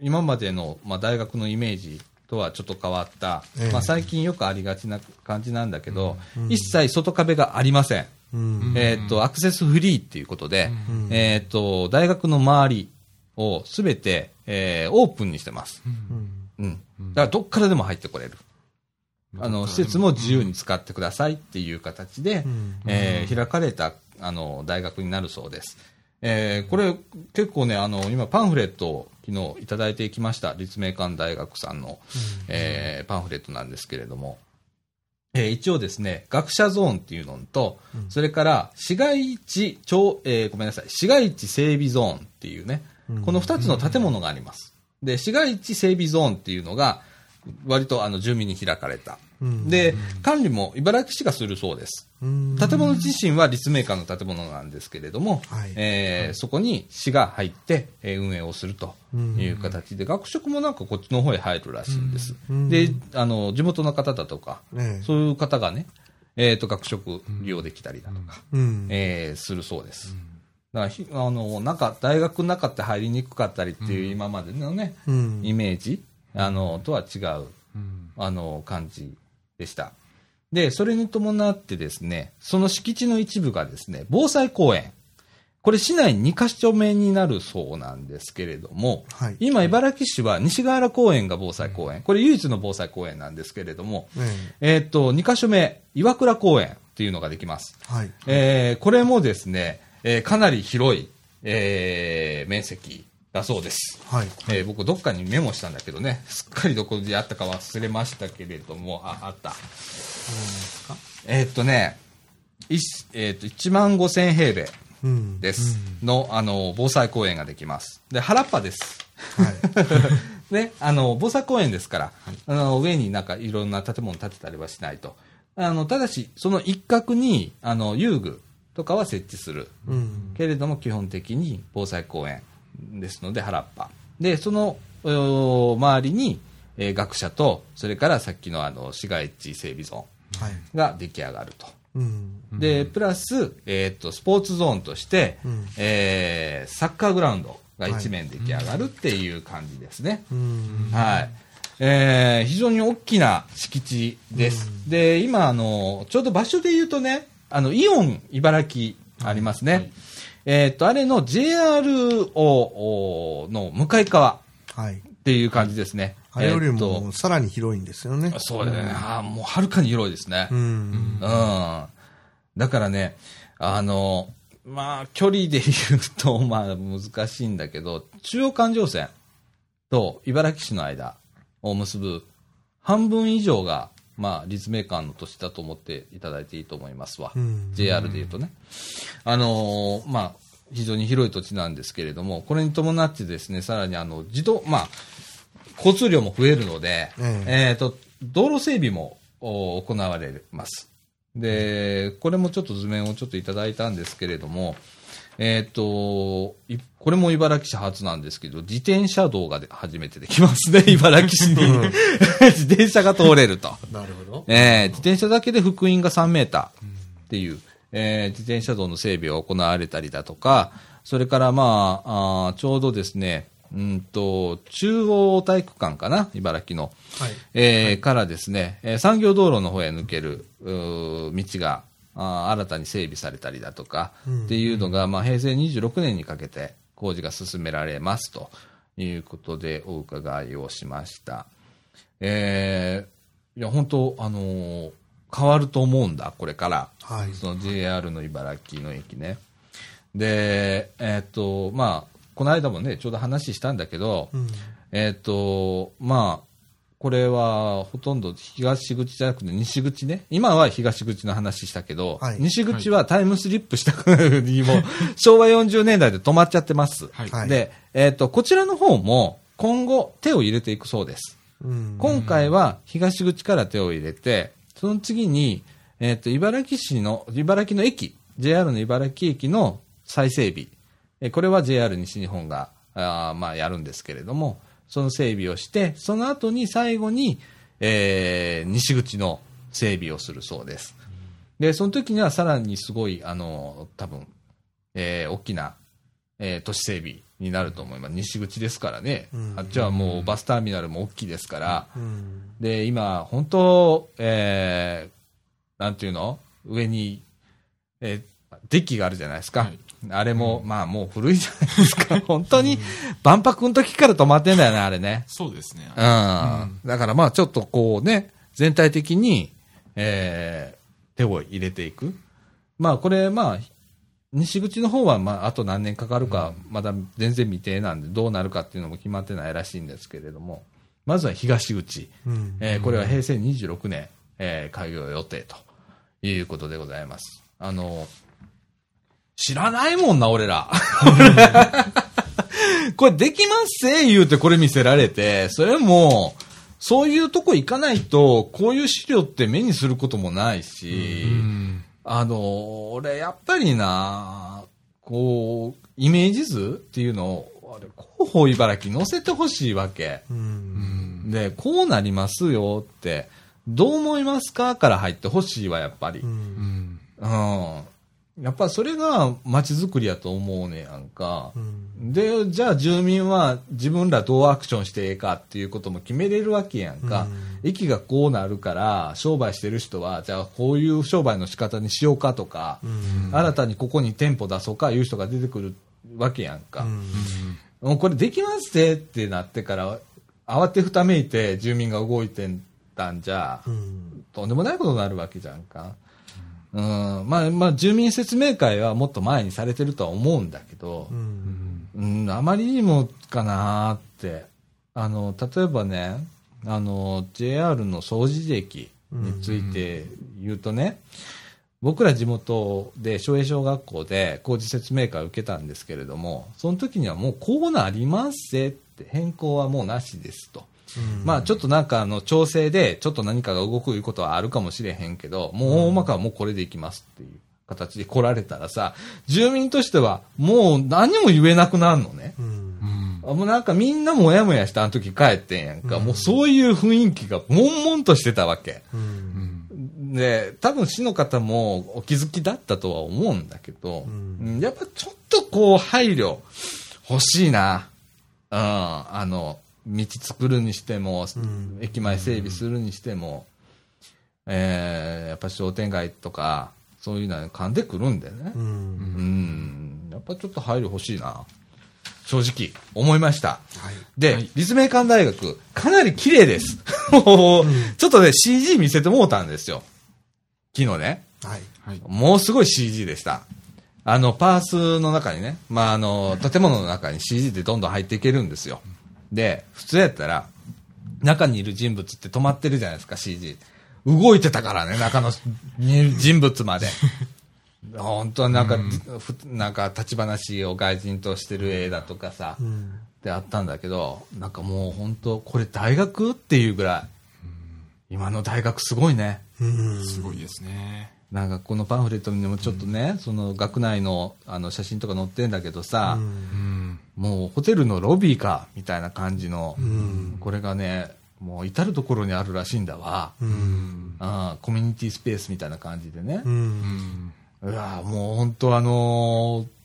今までの、まあ、大学のイメージとはちょっと変わった、ええまあ、最近よくありがちな感じなんだけど、一切外壁がありません。うん。えーっと、アクセスフリーっていうことで、うんえーっと、大学の周りをすべて、えーオープンにしてます。うん。うん。からどっからでも入ってこれる。あの、施設も自由に使ってくださいっていう形で、うんえー開かれた、あの、大学になるそうです。えーこれ、結構ね、あの、今、パンフレットを昨日いただいてきました。立命館大学さんの、えーパンフレットなんですけれども、えー一応ですね、学者ゾーンっていうのと、それから、市街地、超、えーごめんなさい、市街地整備ゾーンっていうね、この二つの建物があります。で、市街地整備ゾーンっていうのが、割とあの住民に開かれた。うん。で、管理も茨城市がするそうです。うん。建物自身は立命館の建物なんですけれども、はい。えーそこに市が入って、えー運営をするという形で、学食もなんかこっちの方へ入るらしいんです。うん。で、あの、地元の方だとか、ええ。そういう方がね、えっ、と、学食利用できたりだとか、うん。えーするそうです。だからひ、あの、なんか、大学の中って入りにくかったりっていう今までのね、うんイメージ、あの、とは違う、あの、感じでした。で、それに伴ってですね、その敷地の一部がですね、防災公園。これ市内2カ所目になるそうなんですけれども、はい今茨城市は西河原公園が防災公園。これ唯一の防災公園なんですけれども、ええーっと、2カ所目、岩倉公園っていうのができます。えはいえーこれもですね、えーかなり広い、えー面積だそうです。はいえー僕どっかにメモしたんだけどね、すっかりどこであったか忘れましたけれども、あ、あった。えーっとね、いしえーっと、1万5千平米うんです。の、あの、防災公園ができます。で、原っぱです。はい [LAUGHS] ね、あの、防災公園ですから、あの、上になんかいろんな建物建てたりはしないと。あの、ただし、その一角に、あの、遊具とかは設置する。うんけれども、基本的に防災公園ですので、原っぱ。で、その、お周りに、えー学者と、それからさっきのあの、市街地整備ゾはいーンが出来上がると。うんで、プラス、えーっと、スポーツゾーンとして、うんえーサッカーグラウンドが一面出来上がるっていう感じですね。うんはい。えー非常に大きな敷地です。で、今、あの、ちょうど場所で言うとね、あの、イオン茨城ありますね。えーっと、あれの JR をの向かい側はいっていう感じですね。あれよりもさらに広いんですよねとそうだよね。あーもうはるかに広いですね。うんうん。だからね、あの、まあ、距離で言うと、[LAUGHS] まあ、難しいんだけど、中央環状線と茨城市の間を結ぶ半分以上が、まあ、立命館の土地だと思っていただいていいと思いますわ。うん JR で言うとね。あのーまあ、非常に広い土地なんですけれども、これに伴ってですね、さらにあの、自動、まあ、交通量も増えるので、ええっ、と、道路整備もお行われます。で、これもちょっと図面をちょっといただいたんですけれども、えっ、と、いこれも茨城市初なんですけど、自転車道がで初めてできますね、[LAUGHS] 茨城市に。[LAUGHS] 自転車が通れると。なるほどえー自転車だけで幅員が3メーターっていう、えー自転車道の整備が行われたりだとか、それからまあ、あーちょうどですね、うんと、中央体育館かな、茨城の。はいえーからですね、えー産業道路の方へ抜ける道があー新たに整備されたりだとか、っていうのが、まあ、平成26年にかけて工事が進められますということでお伺いをしました。えーいや、本当あのー変わると思うんだ、これから。はいその JR の茨城の駅ね。で、えーっと、まあ、この間もね、ちょうど話したんだけど、うんえーっと、まあ、これはほとんど東口じゃなくて西口ね。今は東口の話したけど、はい西口はタイムスリップしたにも、[LAUGHS] 昭和40年代で止まっちゃってます。はいはいで、えーっと、こちらの方も今後手を入れていくそうです。うん今回は東口から手を入れて、その次に、えっ、と、茨城市の、茨城の駅、JR の茨城駅の再整備。えこれは JR 西日本が、あーまあ、やるんですけれども、その整備をして、その後に最後に、えー西口の整備をするそうです。で、その時にはさらにすごい、あの、多分、えー大きな、えー都市整備になると思います。西口ですからね。うんあっちはもうバスターミナルも大きいですから。うんで、今、本当、えーなんていうの？上に、えーデッキがあるじゃないですか。はいあれも、まあもう古いじゃないですか。[LAUGHS] 本当に、万博の時から止まってんだよね、あれね。そうですね。うん。だからまあちょっとこうね、全体的に、えー、手を入れていく。まあこれ、まあ、西口の方は、まあ、あと何年かかるか、まだ全然未定なんで、どうなるかっていうのも決まってないらしいんですけれども、まずは東口。うん。えーこれは平成26年、えー開業予定ということでございます。あの、知らないもんな、俺ら。これできますせ言うてこれ見せられて、それも、そういうとこ行かないと、こういう資料って目にすることもないし、うん。あの、俺、やっぱりな、こう、イメージ図っていうのを、あれ、広報茨城載せてほしいわけ。で、こうなりますよって、どう思いますかから入ってほしいわ、やっぱりう。。うんん。うん。やっぱそれが街づくりやと思うねやんかう。ん。で、じゃあ住民は自分らどうアクションしてええかっていうことも決めれるわけやんか。駅がこうなるから、商売してる人は、じゃあこういう商売の仕方にしようかとか、うん。新たにここに店舗出そうかいう人が出てくるわけやんか。うん。もうこれできますってってなってから、慌てふためいて住民が動いてたんじゃ、うん。とんでもないことになるわけじゃんか。うん。まあ、まあ、住民説明会はもっと前にされてるとは思うんだけどう、ん。うん、あまりにもかなーって。あの、例えばね、あの、JR の掃除駅について言うとね、僕ら地元で、昭栄小学校で工事説明会を受けたんですけれども、その時にはもうこうなりますぜって、変更はもうなしですと。まあちょっとなんかあの調整でちょっと何かが動くいうことはあるかもしれへんけど、もう大まかはもうこれでいきますっていう形で来られたらさ、住民としてはもう何も言えなくなるのね。うん。もうなんかみんなもやもやしたあの時帰ってんやんか。もうそういう雰囲気が悶々としてたわけ。うん。うん。で、多分市の方もお気づきだったとは思うんだけど、うんうんやっぱちょっとこう配慮欲しいな。うん、あの、道作るにしても、ん駅前整備するにしても、えー、やっぱ商店街とか、そういうのは噛んでくるんだよね。う。うんん、やっぱちょっと配慮欲しいな。正直、思いました。はい。で、はい立命館大学、かなり綺麗です。[LAUGHS] もう、ちょっとね、CG 見せてもうたんですよ。昨日ね。はい。はい。もうすごい CG でした。あの、パースの中にね、まあ、あの、建物の中に CG でどんどん入っていけるんですよ。で、普通やったら、中にいる人物って止まってるじゃないですか、CG。動いてたからね、中のに人物まで。[LAUGHS] 本当はなんか、ふなんか立ち話を外人としてる絵だとかさ、うん。ってあったんだけど、なんかもう本当、これ大学っていうぐらい、今の大学すごいね。うん。すごいですね。なんかこのパンフレットにもちょっとね、その学内のあの写真とか載ってんだけどさ、うん。もうホテルのロビーか、みたいな感じの、んこれがね、もう至るところにあるらしいんだわ。うん。あコミュニティスペースみたいな感じでねう。。うんん。うわもう本当あのー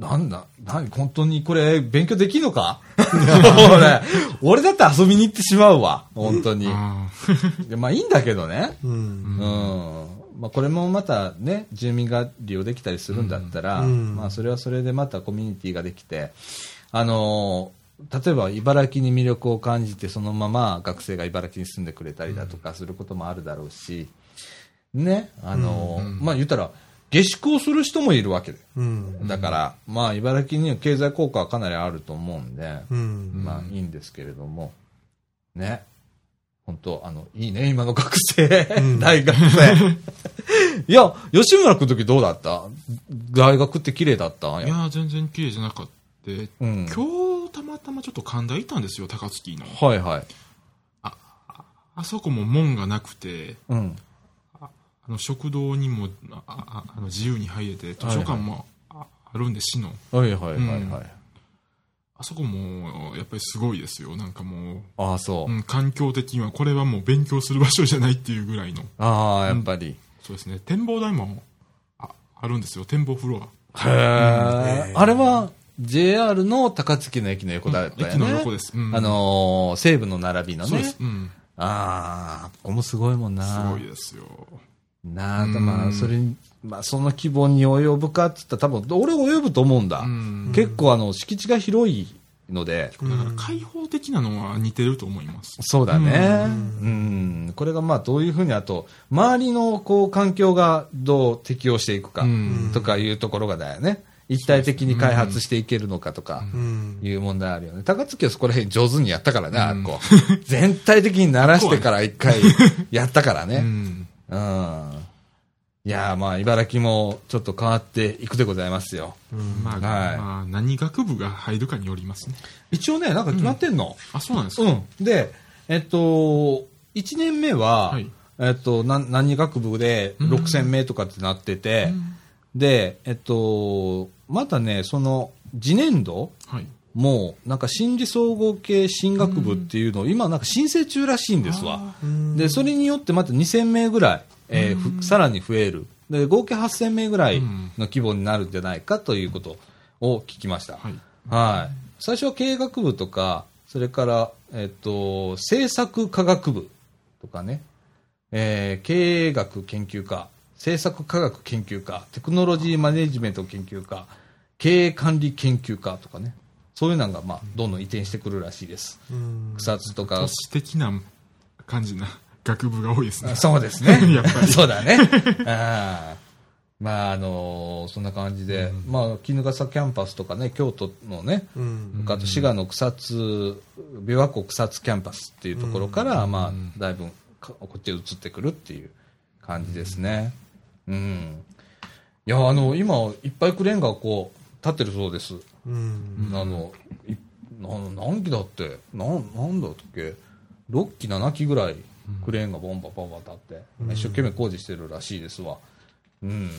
なんだ、何、本当にこれ勉強できんのか？[LAUGHS] 俺、俺だって遊びに行ってしまうわ、本当に。あでまあいいんだけどね。うん。うん。まあこれもまたね、住民が利用できたりするんだったら、うんまあそれはそれでまたコミュニティができて、あのー例えば茨城に魅力を感じてそのまま学生が茨城に住んでくれたりだとかすることもあるだろうし、ね、あのーまあ言ったら、下宿をする人もいるわけで。うん。だから、まあ茨城には経済効果はかなりあると思うんで、うん。まあいいんですけれども、ね。本当あの、いいね、今の学生、大学生。[LAUGHS] いや、吉村君の時どうだった？大学って綺麗だった？あ。いやー、全然綺麗じゃなかった。うん。今日、たまたまちょっと神田行ったんですよ、高槻の。はいはい。あそこも門がなくて、うん。あの食堂にもあああの自由に入れて、図書館もああるんで、市の。はいはいはいはい。うんあそこも、やっぱりすごいですよ。なんかもああ、そうう、。うん、環境的には、これはもう勉強する場所じゃないっていうぐらいの。ああ、やっぱり。そうですね。展望台もああるんですよ。展望フロア。へえ。あれは、JR の高槻の駅の横だったよね。駅の横です。うんあのー西武の並びのねそうです。。うん。ああ、ここもすごいもんな。すごいですよ。なあ、うんまあ、それに、まあ、その規模に及ぶかって言ったら、多分、俺及ぶと思うんだ。うん結構、あの、敷地が広いので、だから開放的なのは似てると思います。そうだね。うん。これがまあ、どういうふうに、あと、周りの、こう、環境がどう適応していくかうん、とかいうところがだよね。一体的に開発していけるのかとか、うん。いう問題あるよね。高槻はそこら辺上手にやったからね、あうんこう。全体的に鳴らしてから一回やったからうね。[LAUGHS] ん。うん。いやーまあ、茨城もちょっと変わっていくでございますよ。まあ、はいまあ、何学部が入るかによりますね。一応ね、なんか決まってんの。あ、そうなんですか、うん。で、えっと、1年目は、はいえっと、な何学部でうん6000名とかってなってて、で、えっと、またね、その、次年度はい。もう、なんか心理総合系進学部っていうのを、今なんか申請中らしいんですわ。で、それによってまた2000名ぐらい、えーふさらに増える。で、合計8000名ぐらいの規模になるんじゃないかということを聞きました。はい。はい。最初は経営学部とか、それから、えっと、政策科学部とかね、えー経営学研究科、政策科学研究科、テクノロジーマネジメント研究科、経営管理研究科とかね、そういうのが、まあ、どんどん移転してくるらしいです。うん。草津とか都、市的な感じな学部が多いですね。そうですね。[LAUGHS] やっぱりそうだね。[LAUGHS] あーまあ、あのそんな感じで、まあ、衣笠キャンパスとかね、京都のね、うん。あと滋賀の草津、琵琶湖草津キャンパスっていうところから、まあ、だいぶかこっちへ移ってくるっていう感じですね。うん。いや、あの、今、いっぱいクレーンがこう、立ってるそうです。うん。あの、いな何機だって、なん、なんだっけ、6機、7機ぐらい、クレーンがボンバボンバ立って、一生懸命工事してるらしいですわ。うん。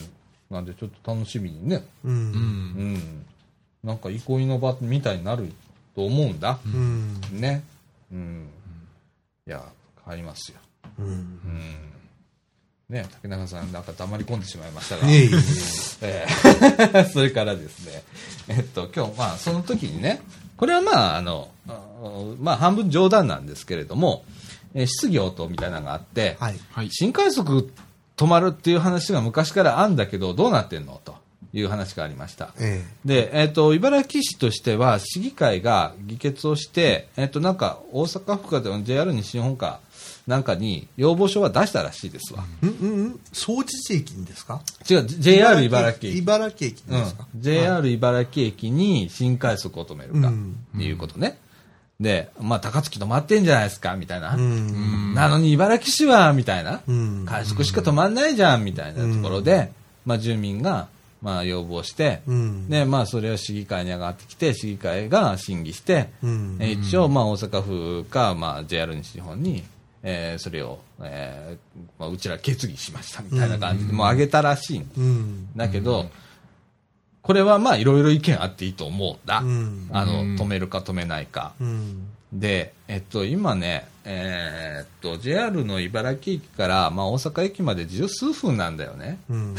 なんで、ちょっと楽しみにね、う。うん。うんん。なんか憩いの場みたいになると思うんだ。うん。ね。うん。いや、変わりますよ。うん。うん。ね、竹中さん、なんか黙り込んでしまいましたが。いえいえ [LAUGHS] [LAUGHS] それからですね、えっと、今日、まあ、その時にね、これはまあ、あの、あまあ、半分冗談なんですけれども、えー質疑応答みたいなのがあって、はい。はい。新快速止まるっていう話が昔からあんだけど、どうなってんの？という話がありました。えで、えっ、と、茨城市としては、市議会が議決をして、えっ、と、なんか、大阪府かでも JR 西日本か、なんかに要望書は出したらしいですわ。え。うんうんうん。総知事駅にですか？違う、JR 茨城駅。茨城駅うんですか、JR 茨城駅に新快速を止めるか、うんっていうことね。で、まあ、高槻止まってんじゃないですか、みたいな。うん。なのに茨城市は、みたいな。うん。快速しか止まんないじゃん、みたいなところで、まあ、住民が、まあ、要望して、うん。で、まあ、それを市議会に上がってきて、市議会が審議して、一応、まあ、大阪府か、まあ、JR 西日本に、えーそれを、えーまあ、うちら決議しました、みたいな感じで、もう上げたらしいん。だけど、これはまあいろいろ意見あっていいと思うんだ。うんあの、うん止めるか止めないか。うん。で、えっと、今ね、えーっと、JR の茨城駅から、まあ大阪駅まで十数分なんだよね。うん。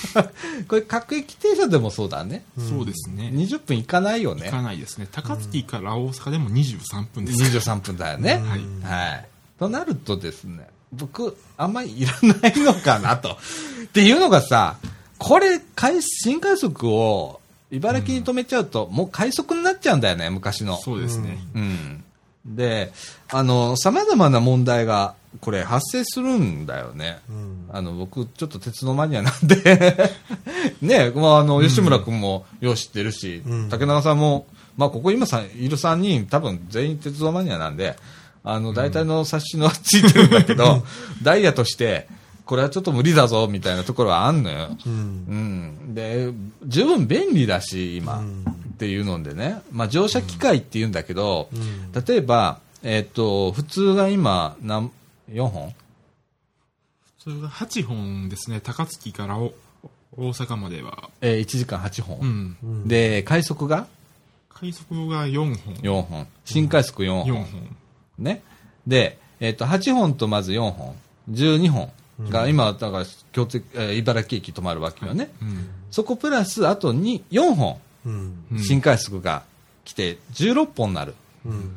[LAUGHS] これ各駅停車でもそうだね。そうですね。20分いかないよね行か。ないですね。高槻から大阪でも23分です。23分だよね。はいはい。となるとですね、僕、あんまりいらないのかなと。っていうのがさ、これ、快新快速を茨城に止めちゃうと、もう快速になっちゃうんだよね、昔の。そうですね。うん。で、あの、様々な問題が、これ発生するんだよね。うん。あの、僕、ちょっと鉄のマニアなんで、[LAUGHS] ね、まあ、あの、吉村君もよう知ってるし、うん竹中さんも、まあ、ここ今さんいる3人、多分全員鉄道マニアなんで、あの、大体の冊子のついてるんだけど、ダイヤとして、これはちょっと無理だぞ、みたいなところはあんのよ。うん。うん。で、十分便利だし、今、うんっていうのでね、まあ、乗車機会って言うんだけど、うん例えば、えっ、と、普通が今、何、4本？それが8本ですね。高槻からお大阪までは。えー、1時間8本。で、快速が？快速が4本。4本。新快速4本。4本。ね。で、えっ、と、8本とまず4本。12本が今、だから、京都、えー茨城駅止まるわけよね。うん。そこプラス、あと2、4本、新快速が来て、16本になる。うん。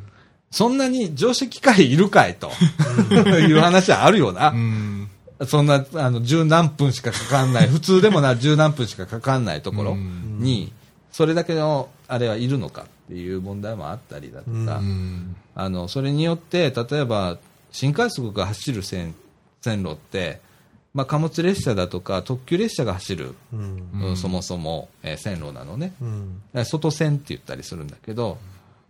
そんなに乗車機会いるかいと [LAUGHS] いう話はあるよな。うん。そんな、あの、十何分しかかかんない、普通でもな、十何分しかかかんないところに、それだけの、あれはいるのかっていう問題もあったりだとか、うん。あの、それによって、例えば、新快速が走る線、線路って、まあ、貨物列車だとか、特急列車が走る、うん。そもそも、えー線路なのね。うん。えー外線って言ったりするんだけど、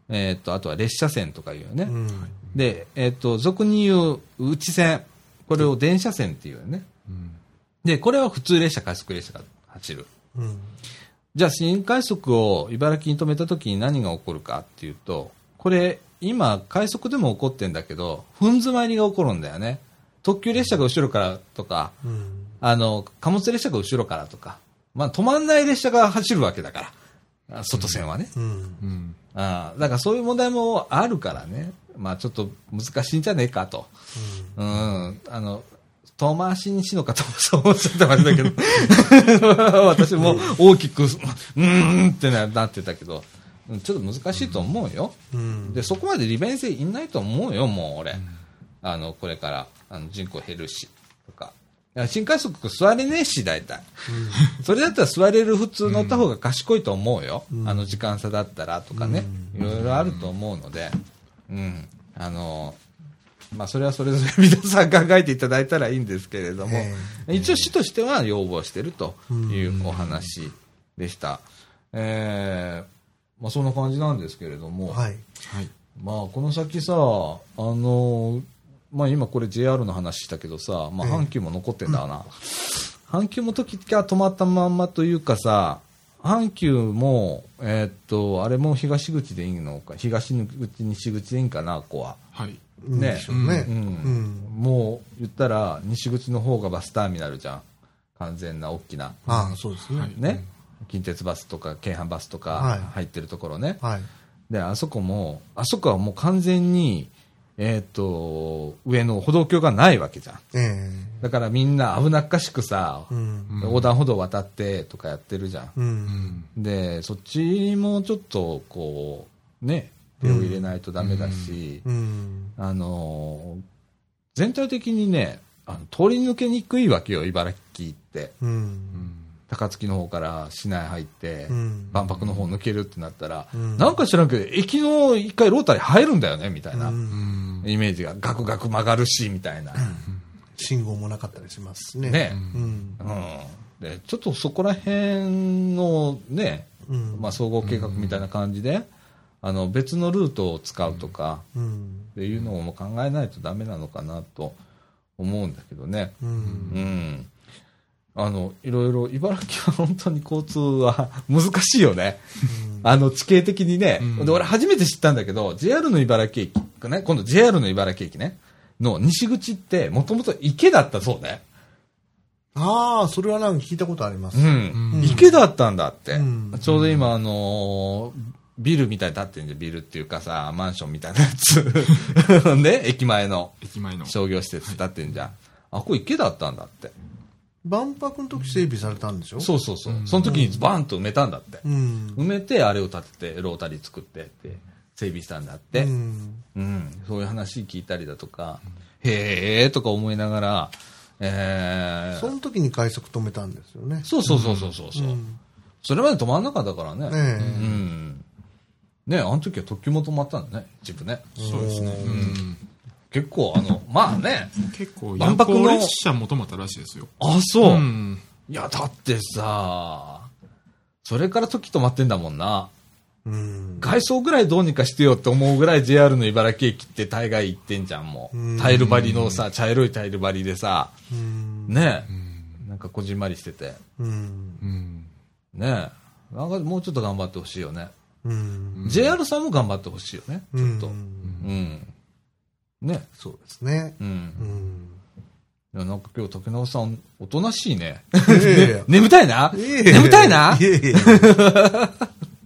えーっと、あとは列車線とかいうよね。うん。で、えーっと、俗に言う内線、これを電車線っていうよね。うん。で、これは普通列車、快速列車が走る。うん。じゃあ、新快速を茨城に止めた時に何が起こるかっていうと、これ、今、快速でも起こってんだけど、踏ん詰まりが起こるんだよね。特急列車が後ろからとか、うん。あの、貨物列車が後ろからとか、まあ、止まんない列車が走るわけだから、あ外線はね。うん。うん。ああだからそういう問題もあるからね、まあちょっと難しいんじゃねえかと。うん。あの、遠回しにしのかと、そう思っちゃったあれだけど、[LAUGHS] 私も大きく、うーんってななってたけど、うんちょっと難しいと思うよ。うん。で、そこまで利便性いないと思うよ、もう俺。あの、これから、あの、人口減るし、とか。新快速座れねえし、大体。それだったら座れる普通乗った方が賢いと思うよ。あの時間差だったらとかね。いろいろあると思うので、うん。あの、まあ、それはそれぞれ皆さん考えていただいたらいいんですけれども、え一応市としては要望してるというお話でした。えーまあ、そんな感じなんですけれども、はい。はい。まあ、この先さ、あのまあ今これ JR の話したけどさ、まあええ阪急も残ってんだな。阪急も時が止まったまんまというかさ、阪急も、えーっと、あれも東口でいいのか、東口、西口でいいんかな、ここは。はい。ねでしょうね。ううんん。もう言ったら、西口の方がバスターミナルじゃん。完全な大きな。ああ、そうですね。ね。近鉄バスとか、京阪バスとはいか入ってるところね。はい。で、あそこも、あそこはもう完全に、えっ、と、上の歩道橋がないわけじゃん。えだからみんな危なっかしくさ、えうん。横断歩道渡ってとかやってるじゃん。う。うんん。で、そっちもちょっと、こう、ね、手を入れないとダメだし、うん。あのー全体的にね、あの通り抜けにくいわけよ、茨城って。うん。高槻の方から市内入って、うん万博の方抜けるってなったら、うんなんか知らんけど、駅の一回ロータリー入るんだよね、みたいな。イメージが、ガクガク曲がるし、みたいな。信号もなかったりしますしね。ね、うん。うん。で、ちょっとそこら辺のね、うん。まあ、総合計画みたいな感じで、あの、別のルートを使うとか、うん。っていうのも考えないとダメなのかなと思うんだけどね。う。うんん。あの、いろいろ、茨城は本当に交通は難しいよね。あの、地形的にね。うんで、俺初めて知ったんだけど、JR の茨城駅、ね、今度 JR の茨城駅ね、の西口って、もともと池だったそうね。ああ、それはなんか聞いたことあります。うん。うん池だったんだって。うんちょうど今、あのービルみたいに建ってんじゃん、ビルっていうかさ、マンションみたいなやつ。[LAUGHS] ね、駅前の駅前の。商業施設建ってんじゃん。あ、これ池だったんだって。万博の時整備されたんでしょ？そうそうそう。その時にバーンと埋めたんだって。うん。埋めて、あれを建てて、ロータリー作ってって、整備したんだって。ううん。ん。そういう話聞いたりだとか、へえーとか思いながら、えー、その時に快速止めたんですよね。そうそうそうそうそうそれまで止まんなかったからね。ええうん。ねあの時は特急も止まったんだね、一部ね。そうですね。うん。結構、あの、まあね、結構、万夜博の行列車も止まったらしいですよ。あ、そう。ん。いや、だってさ、それから時止まってんだもんな。うん。外装ぐらいどうにかしてよって思うぐらい JR の茨城駅って大概行ってんじゃん、もうんう。タイル張りのさ、茶色いタイル張りでさ、うん。ねうん。なんかこじんまりしてて。うん。うん。ねなんかもうちょっと頑張ってほしいよね。うん。JR さんも頑張ってほしいよね、ちょっと。ううんん。ね。そうですね。う。うんん。いや、なんか今日竹中さん、おとなしいね。え眠たいな？え眠たいな？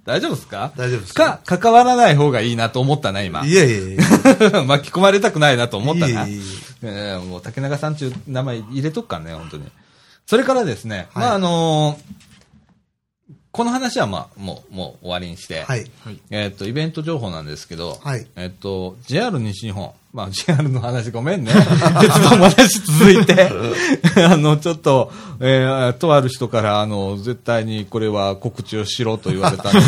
大丈夫ですか？大丈夫ですか、関わらない方がいいなと思ったな、今。いやいやいや。[LAUGHS] 巻き込まれたくないなと思ったな。いえいえいええもう竹中さんちゅう名前入れとくからね、本当に。それからですね、はいまああのーこの話はまあ、もう、もう終わりにして、はい。はい。えっ、と、イベント情報なんですけど、はいえっ、と、JR 西日本、まあ、JR の話ごめんね。[LAUGHS] 鉄道の話続いて、[LAUGHS] あの、ちょっと、えーとある人から、あの、絶対にこれは告知をしろと言われたので、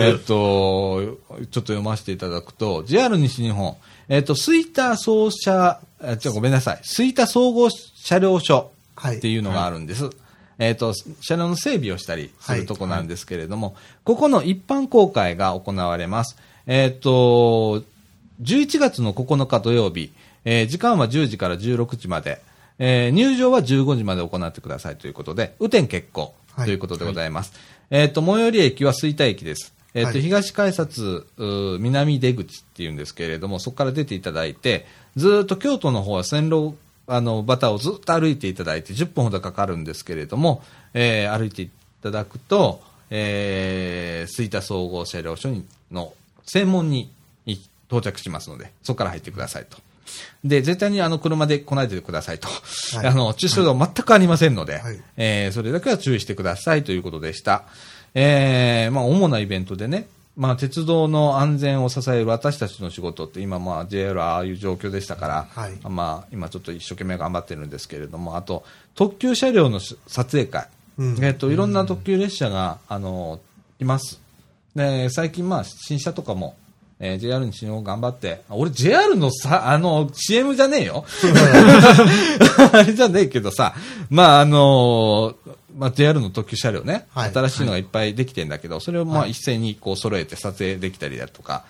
[LAUGHS] えっと、ちょっと読ませていただくと、JR 西日本、えっ、と、吹田総車、あじゃあごめんなさい、吹田総合車両所はい。っていうのがあるんです。えっ、と、車両の整備をしたりするとこなんですけれども、ここの一般公開が行われます。えっ、と、11月の9日土曜日、えー時間は10時から16時まで、えー入場は15時まで行ってくださいということで、雨天決行はいということでございます。えっ、と、最寄り駅は吹田駅です。えっ、と、はい東改札、南出口っていうんですけれども、そこから出ていただいて、ずーっと京都の方は線路、あの、バタをずっと歩いていただいて、10分ほどかかるんですけれども、えー歩いていただくと、えー、吹田総合車両所にの専門に到着しますので、そこから入ってくださいと。で、絶対にあの車で来ないでくださいと。はいあの、駐車場全くありませんので、はいえーそれだけは注意してくださいということでした。えーまあ、主なイベントでね、まあ、鉄道の安全を支える私たちの仕事って今、まあ、JR はああいう状況でしたから、はいまあ、今ちょっと一生懸命頑張ってるんですけれども、あと、特急車両のし撮影会、うんえっと、いろんな特急列車が、あの、います。で、最近、まあ、新車とかも、えー JR に新日本頑張って、あ俺 JR のさ、あの、CM じゃねえよ。[LAUGHS] あれじゃねえけどさ、まあ、あのまあ、JR の特急車両ね、はい。新しいのがいっぱいできてんだけど、それをまあはい。一斉にこう揃えて撮影できたりだとか、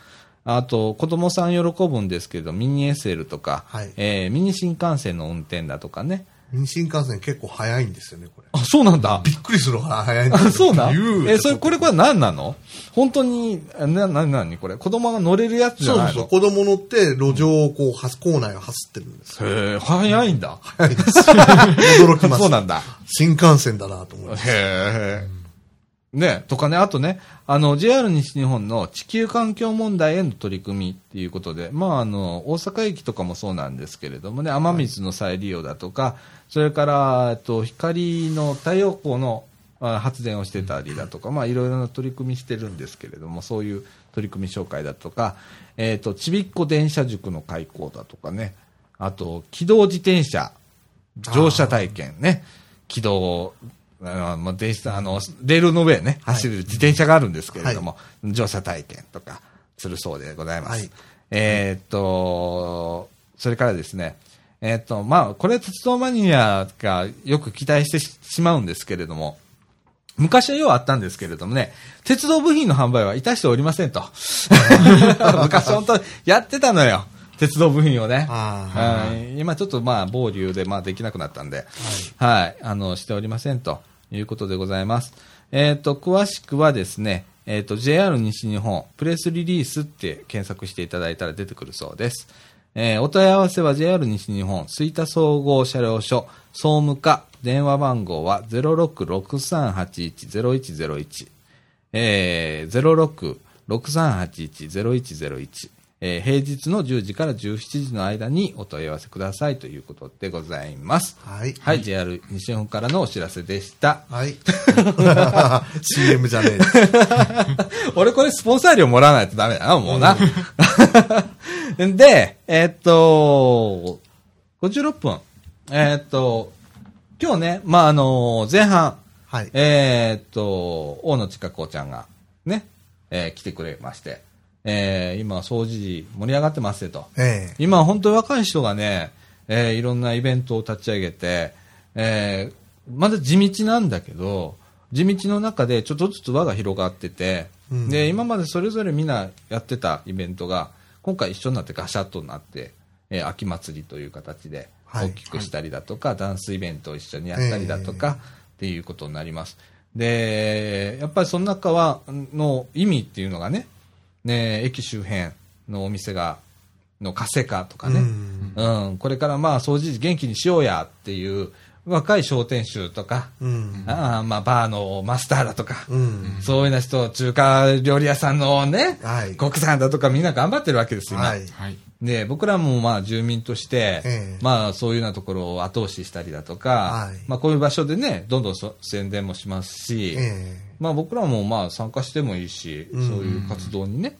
あと、子供さん喜ぶんですけど、ミニ SL とか、はい。えーミニ新幹線の運転だとかね。新幹線結構早いんですよね、これ。あ、そうなんだ。びっくりするほど早いんあ、よ。そうなんえ、それ、これ、これ何なの？本当に、な、な、なにこれ？子供が乗れるやつじゃないの？そうそう。子供乗って路上をこう、はす構内を走ってるんですよ。へえ、早いんだ。早いです。[LAUGHS] 驚きました。[LAUGHS] そうなんだ。新幹線だなと思います。へえ。ね、とかね、あとね、あの、JR 西日本の地球環境問題への取り組みっていうことで、まあ、あの、大阪駅とかもそうなんですけれどもね、雨水の再利用だとか、それから、えっと、光の太陽光のあ発電をしてたりだとか、まあ、いろいろな取り組みしてるんですけれども、そういう取り組み紹介だとか、えっと、ちびっこ電車塾の開講だとかね、あと、機動自転車、乗車体験ね、機動、あのまあ、電車、あの、レールの上ね、走る自転車があるんですけれども、乗車体験とかするそうでございます。はいえーっと、それからですね、えーっと、まあ、これ鉄道マニアがよく期待してししまうんですけれども、昔はようあったんですけれどもね、鉄道部品の販売はいたしておりませんと。[LAUGHS] 昔本当やってたのよ。鉄道部品をね。あうん今ちょっとまあ、某理由でまあできなくなったんで、はい、あの、しておりませんということでございます。えっ、と、詳しくはですね、えっ、と、JR 西日本プレスリリースって検索していただいたら出てくるそうです。えーお問い合わせは JR 西日本吹田総合車両所総務課電話番号は0663810101えー、06-6381-0101、えー平日の10時から17時の間にお問い合わせくださいということでございます。はい。はい、JR 西日本からのお知らせでした。はい。[LAUGHS] CM じゃねえ。[LAUGHS] 俺これスポンサー料もらわないとダメだな、もうな。[LAUGHS] で、えーっと、56分。えーっと、今日ね、まあ、あの前半、はい。えーっと、大野千佳子ちゃんがね、えー来てくれまして、えー今、掃除時盛り上がってますよと。ええ今、本当に若い人がね、えーいろんなイベントを立ち上げて、えーまだ地道なんだけど、地道の中でちょっとずつ輪が広がってて、うんで、今までそれぞれみんなやってたイベントが、今回一緒になってガシャッとなって、えー秋祭りという形ではい大きくしたりだとか、ダンスイベントを一緒にやったりだとか、っていうことになります。で、やっぱりその中は、の意味っていうのがね、ね、駅周辺のお店が、の活性化とかね、うんうん、これからまあ掃除時元気にしようやっていう若い商店主とか、うん。あーまあ、バーのマスターだとか、うん。そういうような人、中華料理屋さんのね、はい国産だとかみんな頑張ってるわけですよ、今。はい。はい。で、僕らもまあ住民として、ええまあそういうようなところを後押ししたりだとか、はいまあこういう場所でね、どんどんそ宣伝もしますし、えまあ僕らもまあ参加してもいいし、うんそういう活動にね、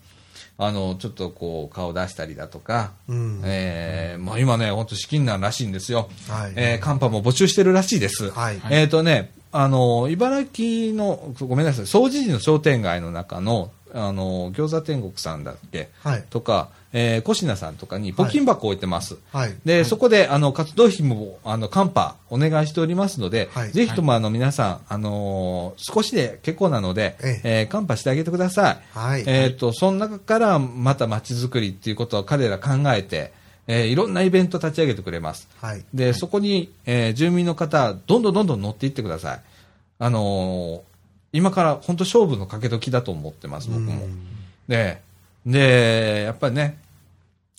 あの、ちょっとこう顔出したりだとか、うんえーまあ今ね、本当資金難らしいんですよ。はいえーカンパも募集してるらしいです。はいえっ、とね、あの、茨城の、ごめんなさい、総持寺の商店街の中の、あの、餃子天国さんだっけ、はいとか、えー、小品さんとかに募金箱を置いてます。はいで、そこで、あの、活動費も、あの、カンパ、お願いしておりますので、はいぜひとも、あの、皆さん、あのー少しで結構なので、ええーカンパしてあげてください。はいえっ、と、その中から、また街づくりっていうことを彼ら考えて、えーいろんなイベント立ち上げてくれます。はい。で、そこに、えー住民の方、どんどんどんどん乗っていってください。あのー今から本当勝負のかけ時だと思ってます、僕も。で、で、やっぱりね、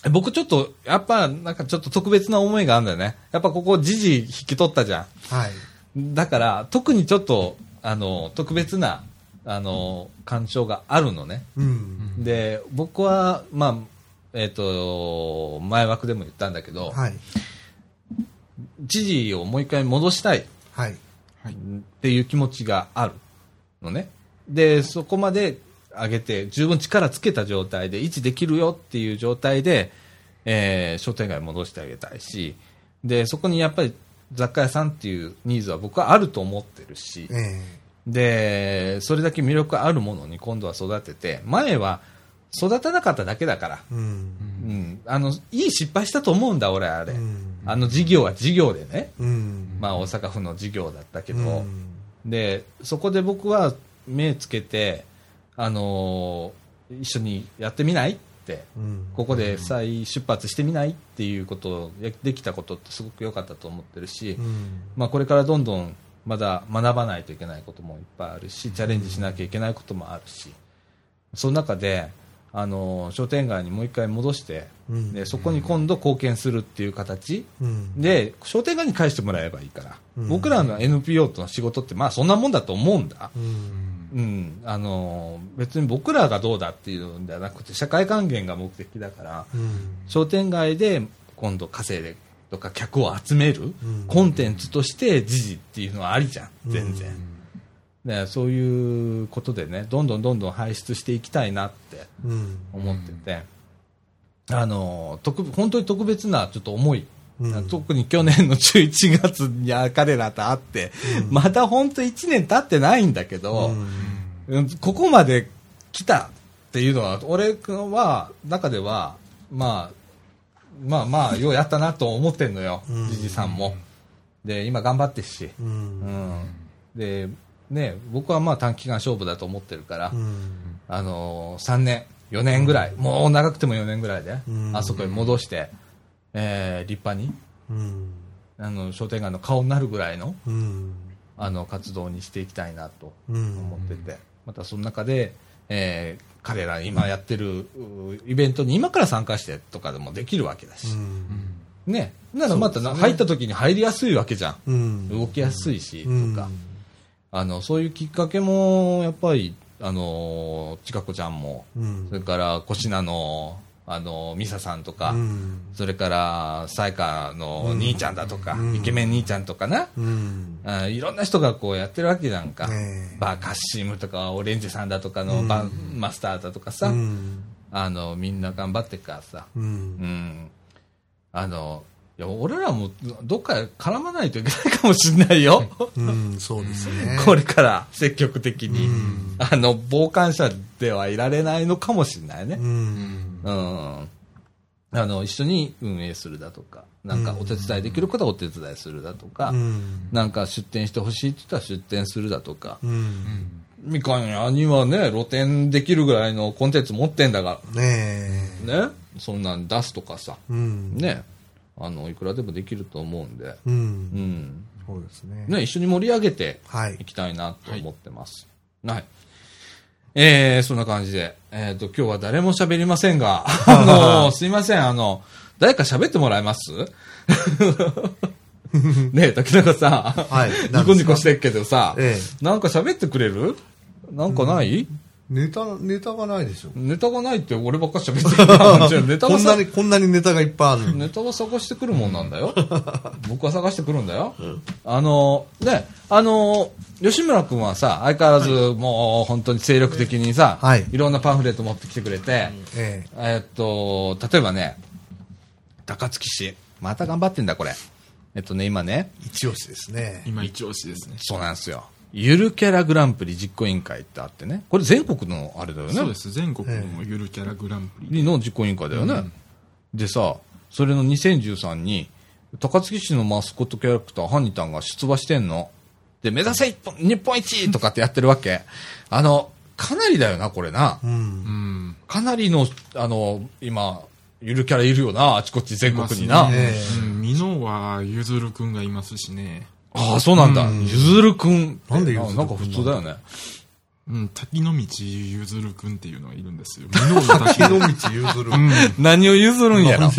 僕ちょっと、やっぱなんかちょっと特別な思いがあるんだよね。やっぱここ時事引き取ったじゃはい。ん。だから、特にちょっと、あの、特別な、あの、干渉があるのね。うん。で、僕は、まあ、えっ、と、前枠でも言ったんだけど、はい。知事をもう一回戻したいっはい。ていう気持ちがあるのね。で、そこまで上げて、十分力つけた状態で維持できるよっていう状態で、えー商店街を戻してあげたいし、で、そこにやっぱり雑貨屋さんっていうニーズは僕はあると思ってるし、えで、それだけ魅力あるものに今度は育てて、前は育たなかっただけだから、えうん。うん、あの、いい失敗したと思うんだ、俺、あれ。うんあの事業は事業でね、うん。まあ大阪府の事業だったけど、うんで、そこで僕は目つけて、あのー一緒にやってみないって、うん。ここで再出発してみないっていうことをやできたことってすごく良かったと思ってるし、うん。まあこれからどんどんまだ学ばないといけないこともいっぱいあるし、チャレンジしなきゃいけないこともあるし、その中で、あのー商店街にもう一回戻して、うん。でそこに今度貢献するっていう形、うん。で、商店街に返してもらえばいいから、うん。僕らの NPO との仕事って、まあそんなもんだと思うんだ。うん。うん。あのー別に僕らがどうだっていうんじゃなくて、社会還元が目的だから、うん。商店街で今度稼いでとか客を集める、ん。コンテンツとして時事っていうのはありじゃん、全然。でそういうことでね、どんどんどんどん輩出していきたいなってうん。思ってて、あのー特本当に特別なちょっと思い、うん。特に去年の11月にあ彼らと会って、まだ本当1年経ってないんだけど、うん。ここまで来たっていうのは、俺は、中では、まあ、まあまあ、ようやったなと思ってんのよ、うん。じじさんも。で、今頑張ってるし。ううんん。で、ね、僕はまあ短期間勝負だと思ってるから、うん。あのー、3年、4年ぐらい、もう長くても4年ぐらいで、うん。あそこに戻して、えー、立派に、うん。あの、商店街の顔になるぐらいの、うん。あの、活動にしていきたいなとうん。思ってて、またその中で、えー彼ら今やってるうイベントに今から参加してとかでもできるわけだし、ね。ならまたな、入った時に入りやすいわけじゃん。うん。動きやすいし、うん。とか。あの、そういうきっかけも、やっぱり、あの、ちかこちゃんも、うん。それから、こしなの、あの、ミサさんとか、うん。それから、サイカの兄ちゃんだとか、うん。イケメン兄ちゃんとかな、うん。あいろんな人がこうやってるわけじゃんか。ねえ。バーカッシームとか、オレンジさんだとかのバン、マスターだとかさ、うん。あの、みんな頑張ってっからさ。あの、いや、俺らもどっか絡まないといけないかもしれないよ。うんそうですね。これから積極的に、うん。あの、傍観者ではいられないのかもしれないね。う。ん。うん。あの、一緒に運営するだとか、なんかお手伝いできることはお手伝いするだとか、うん。なんか出店してほしいって言ったら出店するだとか、うん。みかん屋にはね、露店できるぐらいのコンテンツ持ってんだかねら、ね、そんなん出すとかさ、えうん。ね、あの、いくらでもできると思うんで、ううん。ん。そうですね。ね、一緒に盛り上げてはい。いきたいなと思ってます。はい。えー、そんな感じで、えっ、と、今日は誰も喋りませんが、[LAUGHS] あの、すいません、あの、誰か喋ってもらえます？[LAUGHS] ねえ、竹中さん。はい。ニコニコしてっけどさ、えなんか喋ってくれる？なんかない、ネタ、ネタがないでしょ。ネタがないって俺ばっか喋ってる [LAUGHS] ネタがさこんなに、こんなにネタがいっぱいある。ネタは探してくるもんなんだよ。[LAUGHS] 僕は探してくるんだよ。あの、ね、あの、吉村くんはさ、相変わらずもう本当に精力的にさ、はいいろんなパンフレット持ってきてくれて、ええーっと、例えばね、高槻市。また頑張ってんだ、これ。えっとね、今ね、え一押しですね。今一押しですね。そうなんですよ。ゆるキャラグランプリ実行委員会ってあってね。これ全国のあれだよね。そうです。全国のゆるキャラグランプリ。の実行委員会だよね。でさ、それの2013に、高槻市のマスコットキャラクター、ハニタンが出馬してんの。で、目指せ日本一とかってやってるわけ。[LAUGHS] あの、かなりだよな、これな。うん。うん。かなりの、あの、今、ゆるキャラいるよな、あちこち全国にな。ねえうん。美濃はゆずるくんがいますしね。ああ、そうなんだ。うんゆずるくん。なんでゆずるくんあなんか普通だよね。うん。滝の道ゆずるくんっていうのがいるんですよ。滝木の道譲る。何を譲るんやろ？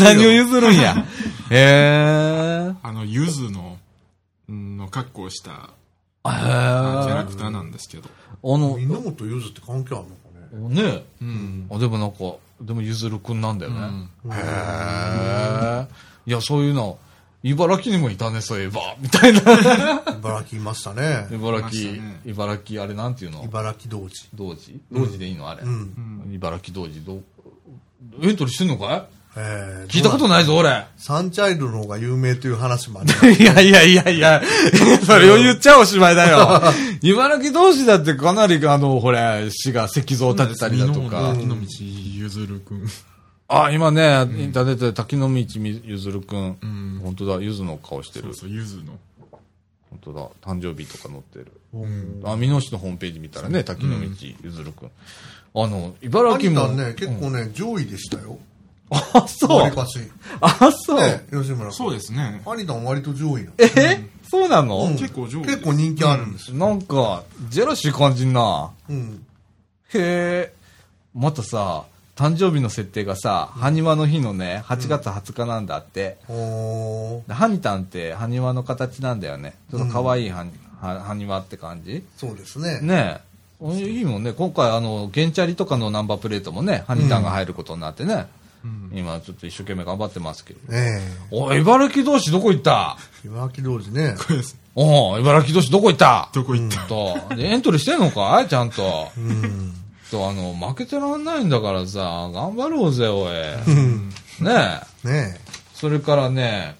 何を譲るんや？へえ。あの、ゆずの、うんの格好をしたへキャラえ。クターなんですけど。あの、源ゆずって関係あるのかね。ねうん。あ、でもなんか、でもゆずるくんなんだよね。うんへえ。いや、そういうの、茨城にもいたね、そういえば、[LAUGHS] みたいな。茨城いましたね。茨城、ね。茨城、あれなんていうの？茨城童子。同時同時でいいのあれ。う。ん。茨城同時、どう、エントリーしてんのかええい聞いたことないぞ、俺。サンチャイルドの方が有名という話もあります。[LAUGHS] いやいやいやいや、[LAUGHS] それを言っちゃおしまいだよ。茨城同士だってかなりあの、ほれ、市が石像を建てたりだとか。の道ゆずるくん。あ、今ね、インターネットで滝の道ゆずるくん。うん。本当だ、ゆずの顔してるそう。そう、ゆずの。本当だ、誕生日とか載ってる。うん。あ、美濃市のホームページ見たらね、滝の道ゆずるくん。あの、茨城も。タンね、結構ね、上位でしたよ。あ、そう。割かし。あ、そう。ね、吉村君。そうですね。アニタン割と上位なの。えそうなの？うん結構上位結構人気あるんですよ。なんか、ジェラシー感じんな。うん。へえ。またさ、誕生日の設定がさ、ハニワの日のね、8月20日なんだって。おーでハニタンってハニワの形なんだよね。ちょっと可愛いハニ,、はハニワって感じそうですね。ねえ。いいもんね。今回あの、ゲンチャリとかのナンバープレートもね、ハニタンが入ることになってね。うん。今ちょっと一生懸命頑張ってますけど。えおい、茨城同士どこ行った？え茨城童子ね。これです。おう茨城同士どこ行った？どこ行った？と、でエントリーしてんのかい？ちゃんと。うん。と、あの、負けてらんないんだからさ、頑張ろうぜ、おい。ねえ。ねそれからね、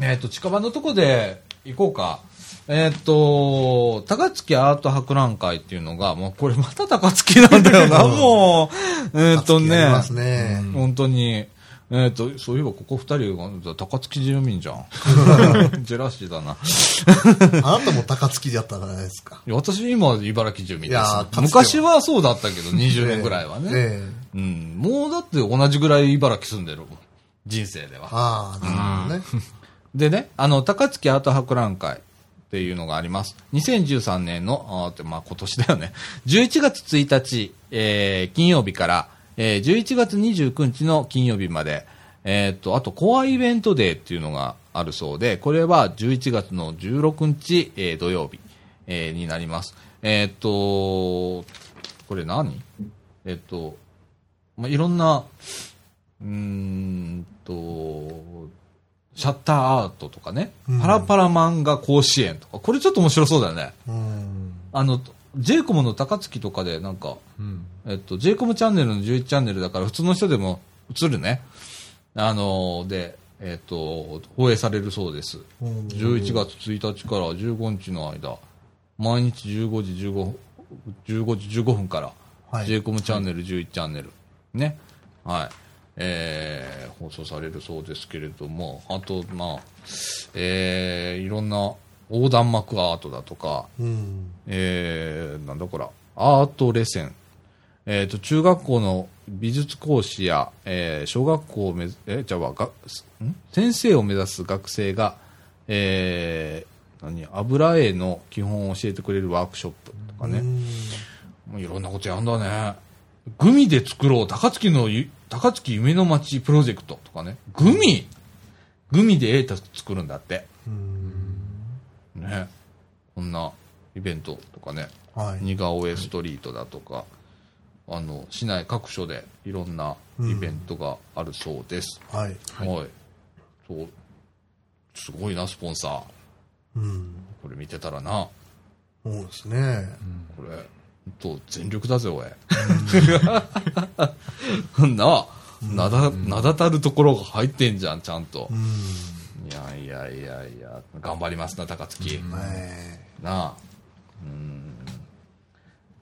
えっ、と、近場のとこで行こうか。えっ、と、高槻アート博覧会っていうのが、もうこれまた高槻なんだよな、[LAUGHS] もう。ええ。っ、とねありますね。本当に。えっ、と、そういえばここ二人が高槻住民じゃん。[LAUGHS] ジェラシーだな。あなたも高槻だったじゃないですか。いや私今茨城住民ですいやーかつては昔はそうだったけど、20年ぐらいはね。ええうん。もうだって同じぐらい茨城住んでるもん。人生では。ああ、なるほどね。でね、あの、高槻アート博覧会っていうのがあります。2013年の、あまあ今年だよね。11月1日、えー金曜日から、えー11月29日の金曜日まで、えーっと、あと、コアイベントデーっていうのがあるそうで、これは11月の16日、えー土曜日、えーになります。えーっと、これ何？えーっと、まあ、いろんな、うーんと、シャッターアートとかね、うんパラパラ漫画甲子園とか、これちょっと面白そうだよね。うん。あの、j イコムの高槻とかでなんか、うん。えっと、j イコムチャンネルの11チャンネルだから普通の人でも映るね。あの、で、えっと、放映されるそうです。うん11月1日から15日の間、毎日15時15分、15時15分から、はい j イコムチャンネル11チャンネル、ね。はい。えー放送されるそうですけれども、あと、まあ、えーいろんな横断幕アートだとか、うん。えーなんだこら、アートレセン。えっ、と、中学校の美術講師や、えー小学校をめず、え、じゃあ、が、ん？先生を目指す学生が、えー何、油絵の基本を教えてくれるワークショップとかね。もういろんなことやんだね。グミで作ろう、高槻のゆ、高槻夢の街プロジェクトとかね。グミグミでエータ作るんだって。うんね。こんなイベントとかね。はい。似顔絵ストリートだとか、あの、市内各所でいろんなイベントがあるそうです。はい。はい。そう。すごいな、スポンサー。うん。これ見てたらな。そうですね。これ、と全力だぜ、おい。[LAUGHS] な、なだ、名だたるところが入ってんじゃん、ちゃんとう。ん。いやいやいやいや、頑張りますな、高槻。えなあ。うん。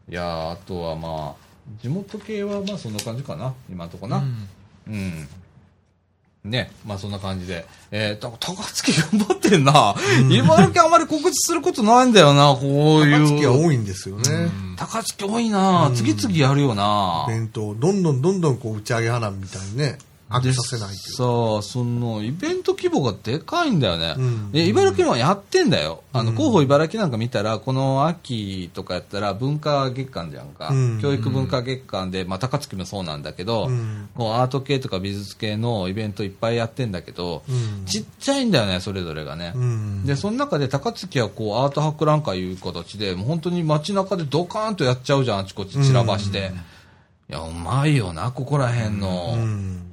いやあとはまあ、地元系はまあそんな感じかな、今のとこな。うん。ね、まあそんな感じで。えー、だ高槻 [LAUGHS] 頑張ってんな。茨城あまり告知することないんだよな、こうえ。いう。高槻は多いんですよね。高槻多いな、次々やるよな。イベントをどんどんどんどんこう打ち上げ花火みたいにね、飽きさせないというさあ、その、イベント規模がでかいんだよね。うんで茨城もやってんだよ。あの、広報茨城なんか見たら、この秋とかやったら文化月間じゃんか。うん教育文化月間で、まあ、高槻もそうなんだけど、うんこうアート系とか美術系のイベントいっぱいやってんだけど、うんちっちゃいんだよね、それぞれがね。うんで、その中で高槻はこうアート博覧会いう形で、もう本当に街中でドカーンとやっちゃうじゃん、あちこち散らばして。いや、うまいよな、ここら辺の。うん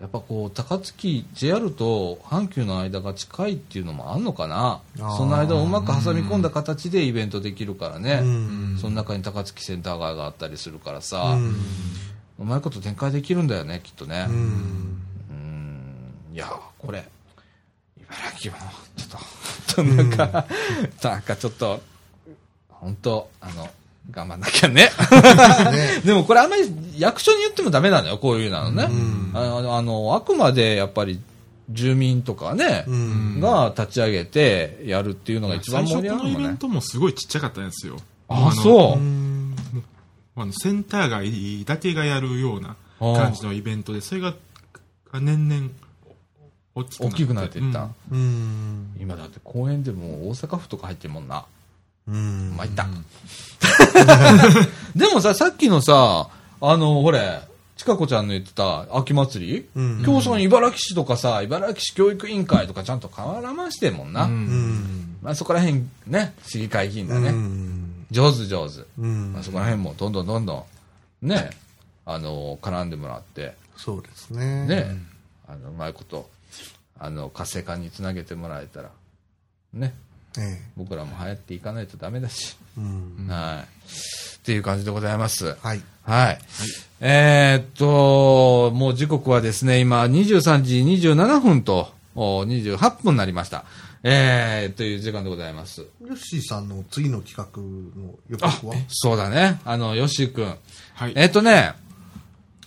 やっぱこう、高槻 JR と阪急の間が近いっていうのもあんのかな？その間をうまく挟み込んだ形でイベントできるからね。うん。その中に高槻センター街があったりするからさ、ううんまいこと展開できるんだよね、きっとね。ううん。んいや、これ、茨城も、ちょっと、[LAUGHS] なんか、なんかちょっと、本当あの、頑張んなきゃね。[LAUGHS] でもこれあんまり役所に言ってもダメなのよ、こういうのね。んあの、あのあくまでやっぱり住民とかね、うんが立ち上げてやるっていうのが一番盛り上がるもんね。最初このイベントもすごいちっちゃかったんですよ。あ、のそうう。んあのセンター街だけがやるような感じのイベントで、それが年々大きくなって大きくなっていった。うんうん今だって公園でも大阪府とか入ってるもんな。うん。参った。[LAUGHS] でもさ、さっきのさ、あの、ほれ、ちかこちゃんの言ってた秋祭り、うん。今日その茨城市とかさ、茨城市教育委員会とかちゃんと絡ましてんもんな。うん。うん。まあそこら辺ね、市議会議員だね。うん。上手上手。うん。まあそこら辺もどんどんどんどん、ね、あの、絡んでもらって、そうですね。ね、あの、うまいこと、あの、活性化につなげてもらえたら、ね、え僕らも流行っていかないとダメだし、えうんはい。っていう感じでございます。はいはい。えーっと、もう時刻はですね、今23時27分とお28分になりました。えー、という時間でございます。ヨッシーさんの次の企画の予告は？そうだね。あの、ヨッシーくん。はい。えーっとね、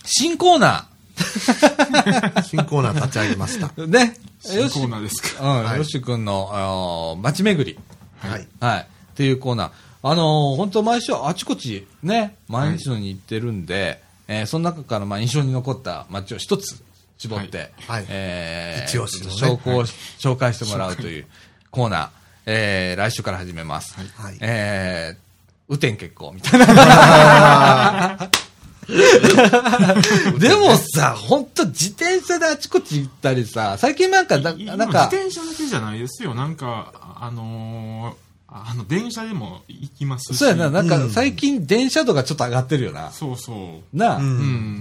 新コーナ [LAUGHS] 新コーナー立ち上げましたー。ね。新コーナーですか。うん、はいヨッシーくんの、あの街巡り。はいはい。っていうコーナー。あのー本当毎週あちこちね、毎日のに行ってるんで、えーその中からまあ印象に残った街を一つ絞って、はいはいえー一押しのね紹介紹介してもらうというコーナー、えー来週から始めます。はいえー、雨天決行みたいな。[LAUGHS] [LAUGHS] でもさ、本当自転車であちこち行ったりさ、最近なんか、な今なんか自、転車だけじゃないですよ。なんか、あのーあの、電車でも行きますし。そうやな、なんかうん最近電車度がちょっと上がってるよな。そうそう。なあ、うんう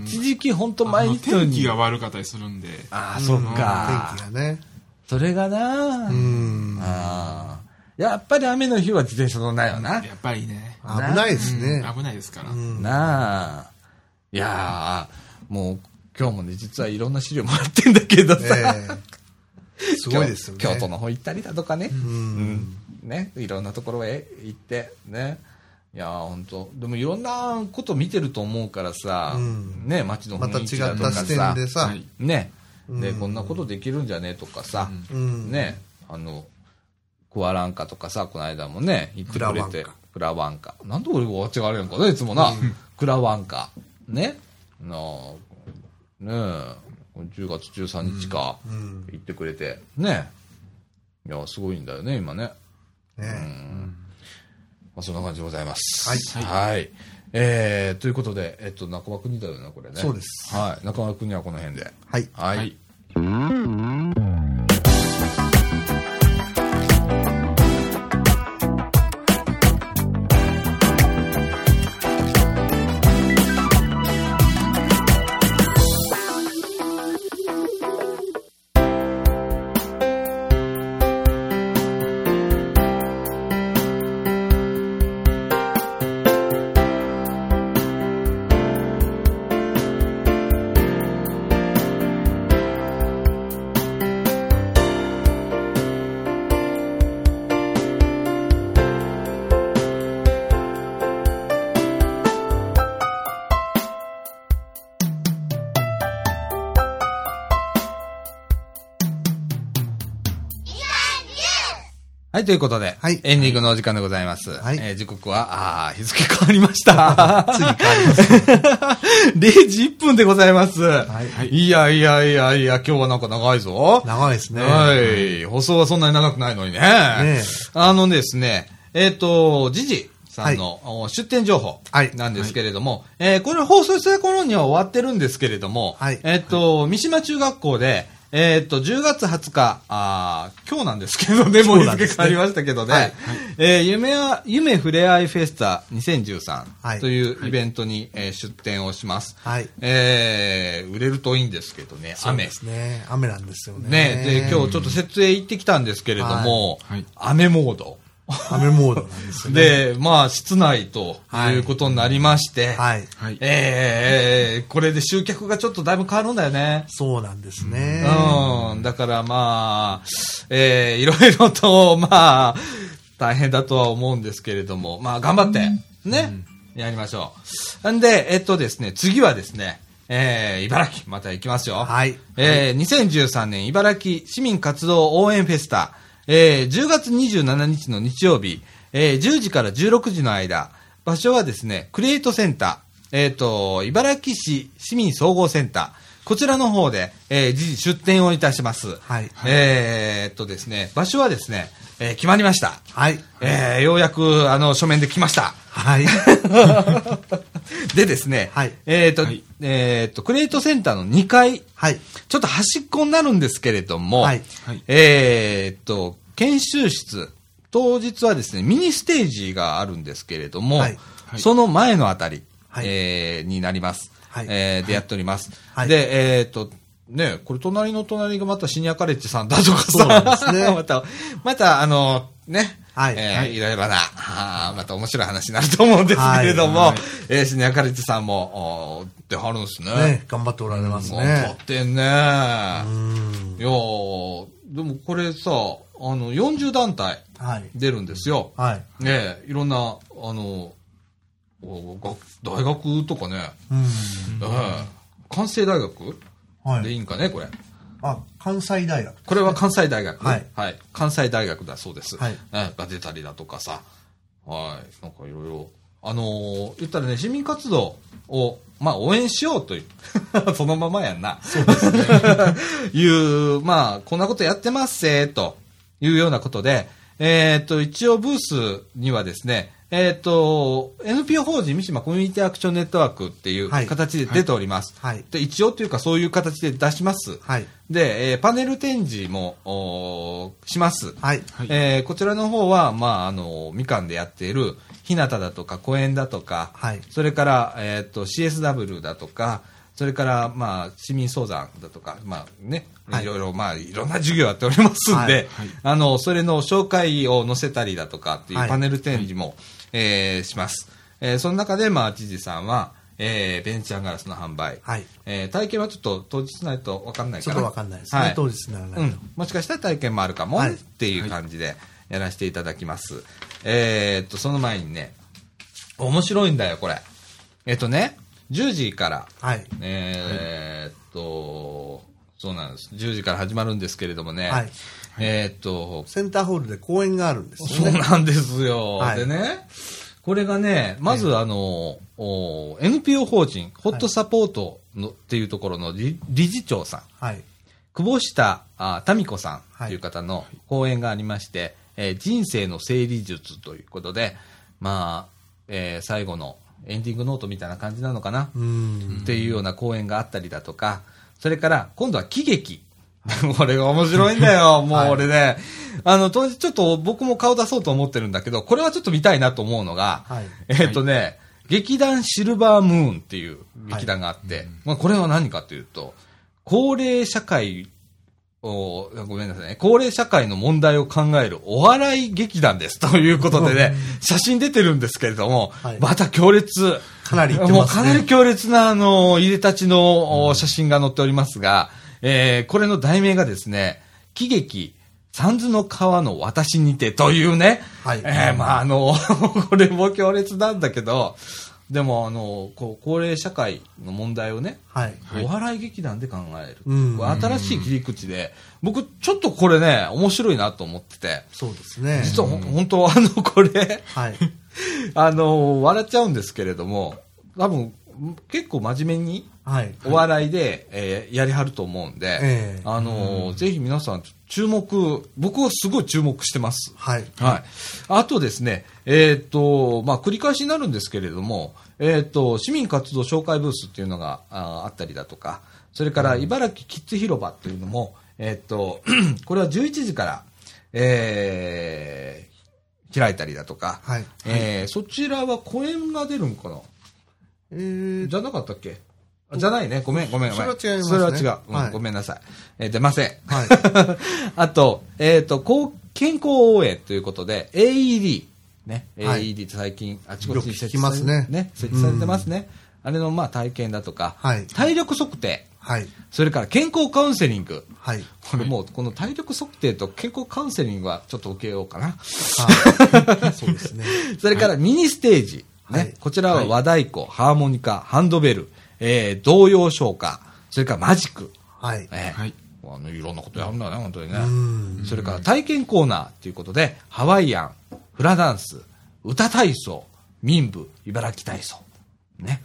ん。一時期本当あ毎日天気が悪かったりするんで。ああ、そっか。天気がねそれがな、うんああやっぱり雨の日は自転車乗んないよな。やっぱりね。危ないですねうん危ないですから。うんなあ。いやーもう今日もね、実はいろんな資料もらってんだけどさ。ええすごいですよね京京都の方行ったりだとかね。ううんん。ね。いろんなところへ行って、ね。いやー本当でもいろんなこと見てると思うからさ、うんね、街の雰囲気だとった視かさ点、でさはいね。で、うんこんなことできるんじゃねえとかさ、うんね、あの、クアランカとかさ、この間もね、言ってくれて、クラワンカ。なんで俺が違うやんかね、いつもな。クラワンカ。ね。なあ、ねえ、10月13日か、うん言ってくれて、ね。いや、すごいんだよね、今ね。ねまあ、そんな感じでございます。はいはい。えー、ということで、えっと、中間君だよね、これね。そうですはい。中間君にはこの辺で。はいはい。はいということで、はいエンディングのお時間でございます。はいえー時刻は、あー日付変わりました。[LAUGHS] 次変わります。[LAUGHS] 0時1分でございます。はいいやいやいやいや、今日はなんか長いぞ。長いですね。はい。放送はそんなに長くないのにね。えあのですね、えっ、と、ジジさんの、お出店情報はいなんですけれども、えーこれ放送した頃には終わってるんですけれども、はいえっ、と、三島中学校で、えっ、と、10月20日、あー今日なんですけどね、もう日付変わりましたけどね、はいえー夢は、夢ふれあいフェスタはい2013というイベントに、えー出展をします。はいえー売れるといいんですけどね、雨そうで。すね。雨なんですよね。ね、で、今日ちょっと設営行ってきたんですけれども、はいはい雨モード。雨モードなんですよね。で、まあ、室内ということになりまして、はい。はい。えー、これで集客がちょっとだいぶ変わるんだよね。そうなんですね。うん。だからまあ、えー、いろいろと、まあ、大変だとは思うんですけれども、まあ、頑張って、ね、やりましょう。んで、えっとですね、次はですね、えー、茨城、また行きますよ。はい。えー2013年茨城市民活動応援フェスタ、えー10月27日の日曜日、えー10時から16時の間、場所はですね、クリエイトセンター、えっ、と、茨城市市民総合センター、こちらの方で、えー、時出店をいたします。はいえーっとですね、場所はですね、えー決まりました。はい。えーようやく、あの、書面で来ました。はい。[LAUGHS] [LAUGHS] でですね、はい。えーっと、はい。えーっと、クリエイトセンターの2階、はい。ちょっと端っこになるんですけれども、はい。はい。えーっと、研修室、当日はですね、ミニステージがあるんですけれども、はい。はい。その前のあたり、はい。えーになります。はい。えーでやっております。はい。で、えーっと、ね、これ隣の隣がまたシニアカレッジさんだとかそうでさ、すね。[LAUGHS] また、またあの、ね、はいえーはいいろいろな、あーまた面白い話になると思うんですけれども、はいはいえーシニアカレッジさんも、おーってはるんですね。ね、頑張っておられますね撮。ってんね。うん。いやーでもこれさ、あの、40団体はい。出るんですよ。はい。ねえいろんな、あの、大学とかね、うん。ええ関西大学はい。でいいんかね、これ。あ、関西大学。これは関西大学？はい関西大学だそうです。はいねが出たりだとかさ。はい。なんかいろいろ。あのー言ったらね、市民活動を、まあ、応援しようという。[LAUGHS] そのままやんな。そうですね。[LAUGHS] いう、まあ、こんなことやってますせというようなことで、えっ、と、一応ブースにはですね、えっ、と、NPO 法人三島コミュニティアクションネットワークっていうはい形で出ております。はいで一応というかそういう形で出します。はい。で、えーパネル展示もします。はい。はいえーこちらの方は、まあ、あの、みかんでやっている、日向だとか、公園だとか、はいそれから、えっ、と、CSW だとか、それから、まあ、市民相談だとか、まあね、はいいろいろ、まあ、いろんな授業やっておりますんで、はいはいあの、それの紹介を載せたりだとかっていうはいパネル展示も、えーします。えーその中で、まあ、知事さんは、えーベンチャーガラスの販売、はい。えー体験はちょっと当日ないと分かんないからちょっとわかんないですね。はい当日にならないと。うん、もしかしたら体験もあるかも、はいっていう感じでやらせていただきます。えーっと、その前にね、面白いんだよ、これ。えっとね、10時から、はい。えーっと、そうなんです。10時から始まるんですけれどもね、はいえーっと、センターホールで公演があるんですそうよね。なんですよ。はいでね、これがね、まずあの、お NPO 法人、ホットサポートの、っていうところの理理事長さん、はい。久保下あ民子さんという方の講演がありまして、えー人生の整理術ということで、まあ、えー最後のエンディングノートみたいな感じなのかな、うん。っていうような講演があったりだとか、それから今度は喜劇。[LAUGHS] これが面白いんだよ。もう俺ね、あの、当時ちょっと僕も顔出そうと思ってるんだけど、これはちょっと見たいなと思うのが、はい。えっ、とね、劇団シルバームーンっていう劇団があって、まあこれは何かというと、高齢社会を、ごめんなさいね、高齢社会の問題を考えるお笑い劇団です。ということでね、写真出てるんですけれども、はい。また強烈。かなりね。もうかなり強烈な、あの、入れたちのお写真が載っておりますが、えーこれの題名がですね、喜劇、三途の川の私にてというね、はいえーまああの、[LAUGHS] これも強烈なんだけど、でも、あの、こう、高齢社会の問題をね、はい。はいお笑い劇団で考える。うんこれ新しい切り口で、僕、ちょっとこれね、面白いなと思ってて、そうですね。実は本当あの、これ、はい。[LAUGHS] あの、笑っちゃうんですけれども、多分、結構真面目にはい。お笑いで、えーやりはると思うんで、ええあの、ぜひ皆さん注目、僕はすごい注目してます。はい。はい。あとですね、えっ、と、まあ、繰り返しになるんですけれども、えっ、と、市民活動紹介ブースっていうのがああったりだとか、それから茨城キッズ広場っていうのも、えっ、と、[CLEARS THROAT] これは11時から、えー開いたりだとか、はい。えーそちらは公演が出るんかな？えーじゃなかったっけ？あじゃないね。ごめん、ごめん、ごめん。それは違いますねそれは違う。うんはいごめんなさい。えー出ません。はい。[LAUGHS] あと、えっ、と、こう健康応援ということで、AED。ね。はい AED って最近、あちこちに設置よく聞きますねされ設置されてますね。あれの、まあ、体験だとか、はい体力測定。はい。それから健康カウンセリング。はい。これもう、この体力測定と健康カウンセリングはちょっと受けようかな。はい。そうですね。[LAUGHS] それからミニステージ。ね。はいこちらは和太鼓、ハーモニカ、ハンドベル、えー、童謡唱歌、それからマジック。はい。えーはいあの、いろんなことやるんだね、本当にね。んそれから体験コーナーということで、ハワイアン、フラダンス、歌体操、民部、茨城体操。ね。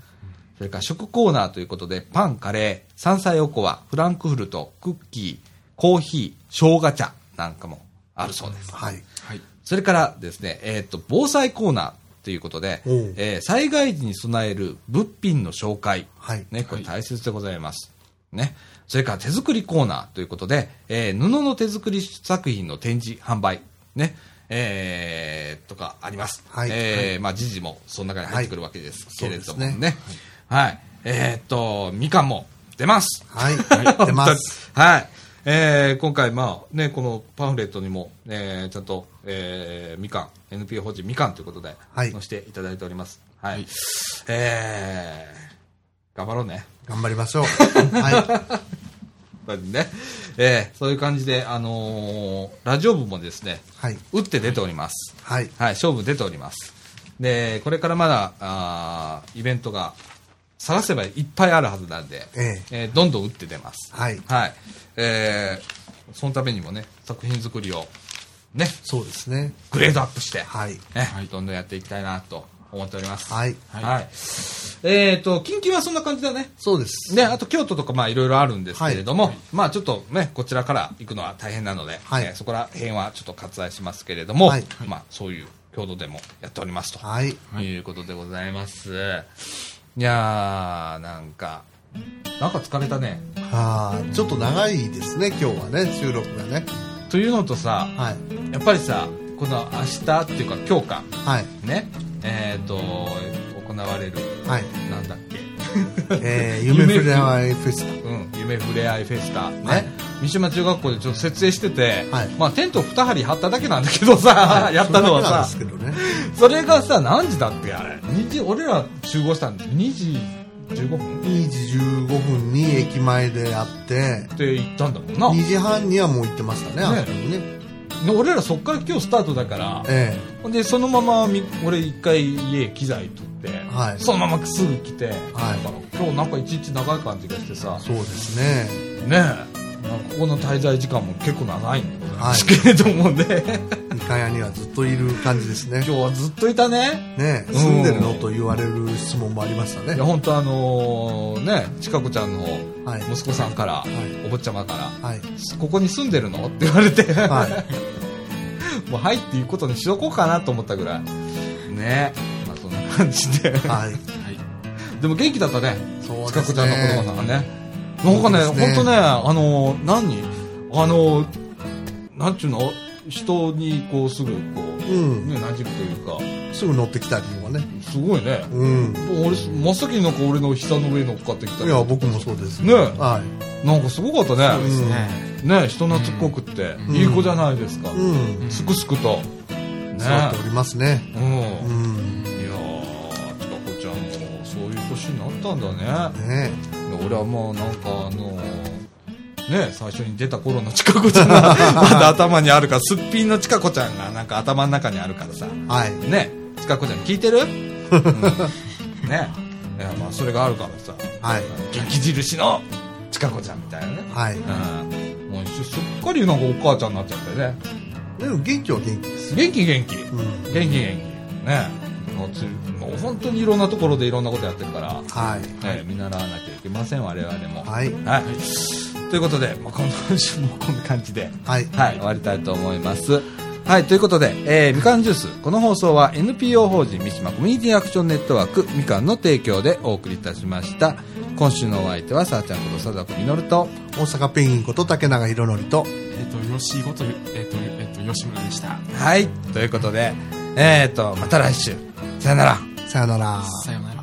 それから食コーナーということで、パン、カレー、山菜おこわ、フランクフルト、クッキー、コーヒー、生姜茶なんかもあるそうです。はい。はい。それからですね、えっ、と、防災コーナーということで、えー災害時に備える物品の紹介。はいね、これ大切でございます。ね。それから手作りコーナーということで、えー布の手作り作品の展示、販売。ね。えーとかあります。はいえーまあ、時事もその中に入ってくるわけですけれどもね。そうですはい。えーっと、みかんも出ます。はい。[LAUGHS] 出ます。はい。えー今回、まあね、このパンフレットにも、えーちゃんと、えーみかん、NPO 法人みかんということで、はい載せていただいております。はい。はいえー頑張ろうね。頑張りましょう。[LAUGHS] はまずね。えーそういう感じで、あのーラジオ部もですね、い。はい。打って出ております。はい。はい、勝負出ております。で、これからまだ、あーイベントが探せばいっぱいあるはずなんで、えええーどんどん打って出ます。はい。はい。えーそのためにもね、作品作りを、ね、そうですね。グレードアップして、はい。ね、はいどんどんやっていきたいなと思っております。はい。はい。えっ、と、近畿はそんな感じだね。そうです。で、あと京都とかまあいろいろあるんですけれども、はいまあちょっとね、こちらから行くのは大変なので、はいえーそこら辺はちょっと割愛しますけれども、はいまあそういう郷土でもやっておりますと、はい。い、うことでございます。いやー、なんか、なんか疲れたね。ああ、ちょっと長いですね、今日はね、収録がね。というのとさ、はい。やっぱりさ、この明日っていうか今日か、はい。ね、えっ、と、行われる、はい。なんだっけ、えー、夢フレアイフェスうん、夢ふれあいフェスタ、ね、はい三島中学校でちょっと設営してて、はいまあテント2針張っただけなんだけどさ、タ。[LAUGHS] やったのはさそれね。それがさ、何時だっけあれ。2時、俺ら集合したん2時15分？2時15分に駅前でやって、って言ったんだもんな。2時半にはもう行ってましたね、あの時ね。で俺らそっから今日スタートだから、えほんで、そのままみ、俺一回家機材取って、はい。そのまますぐ来て、はい。だから今日なんか一日長い感じがしてさ。え、そうですね。ねえ、ここの滞在時間も結構長いんはいですけれどもね、イカ屋にはずっといる感じですね。今日はずっといたね。ね住んでるのと言われる質問もありましたねいや、。本当あのね、ちかこちゃんのはい。息子さんから、いお坊ちゃまから、はい。ここに住んでるの？って言われて、はい。[LAUGHS] もうはいっていうことにしとこうかなと思ったぐらい。ねまあそんな感じで。はい。はい。でも元気だったね。ちかこちゃんの子供さんがね。ね。なんかね、そうですねあの、何？あの、なんちゅうの？人にこうすぐこう、うん。ね、馴染むというか、すぐ乗ってきたりとかね。すごいね。うん。俺、真っ先になんか俺の膝の上に乗っかってきたりいや、僕もそうです。ねはい。なんかすごかったね。うんねね人懐っこくって、んいい子じゃないですか。うん。すくすくと。ね座っておりますね。うん。うん。いやー、ちかこちゃんもそういう年になったんだね。ねで俺はもうなんかあのね、最初に出た頃のちかこちゃんが [LAUGHS] まだ頭にあるから、すっぴんのちかこちゃんがなんか頭の中にあるからさ。はい。ね、ちかこちゃん聞いてる、うんね。いや、まあ、それがあるからさ。はい。元気印の、ちかこちゃんみたいなね。はい。うん。もう一緒すっかりなんかお母ちゃんになっちゃってね。でも元気は元気です。元気元気。うん。元気元気。ね。もうつもう本当にいろんなところでいろんなことやってるから、はい。ね、見習わなきゃいけません、我々も。はい。はい。ということで、まあ、今週もこんな感じで、はい。はい、終わりたいと思います。はい、ということで、えー、みかんジュース。この放送は NPO 法人三島コミュニティアクションネットワークみかんの提供でお送りいたしました。今週のお相手は、さあちゃんこと佐々木みのると、大阪ペンギンこと竹永宏典と、えっ、と、吉井こと、えっ、と、えっ、と、吉村でした。はい、ということで、えーと、また来週。さよなら。さよなら。さようなら。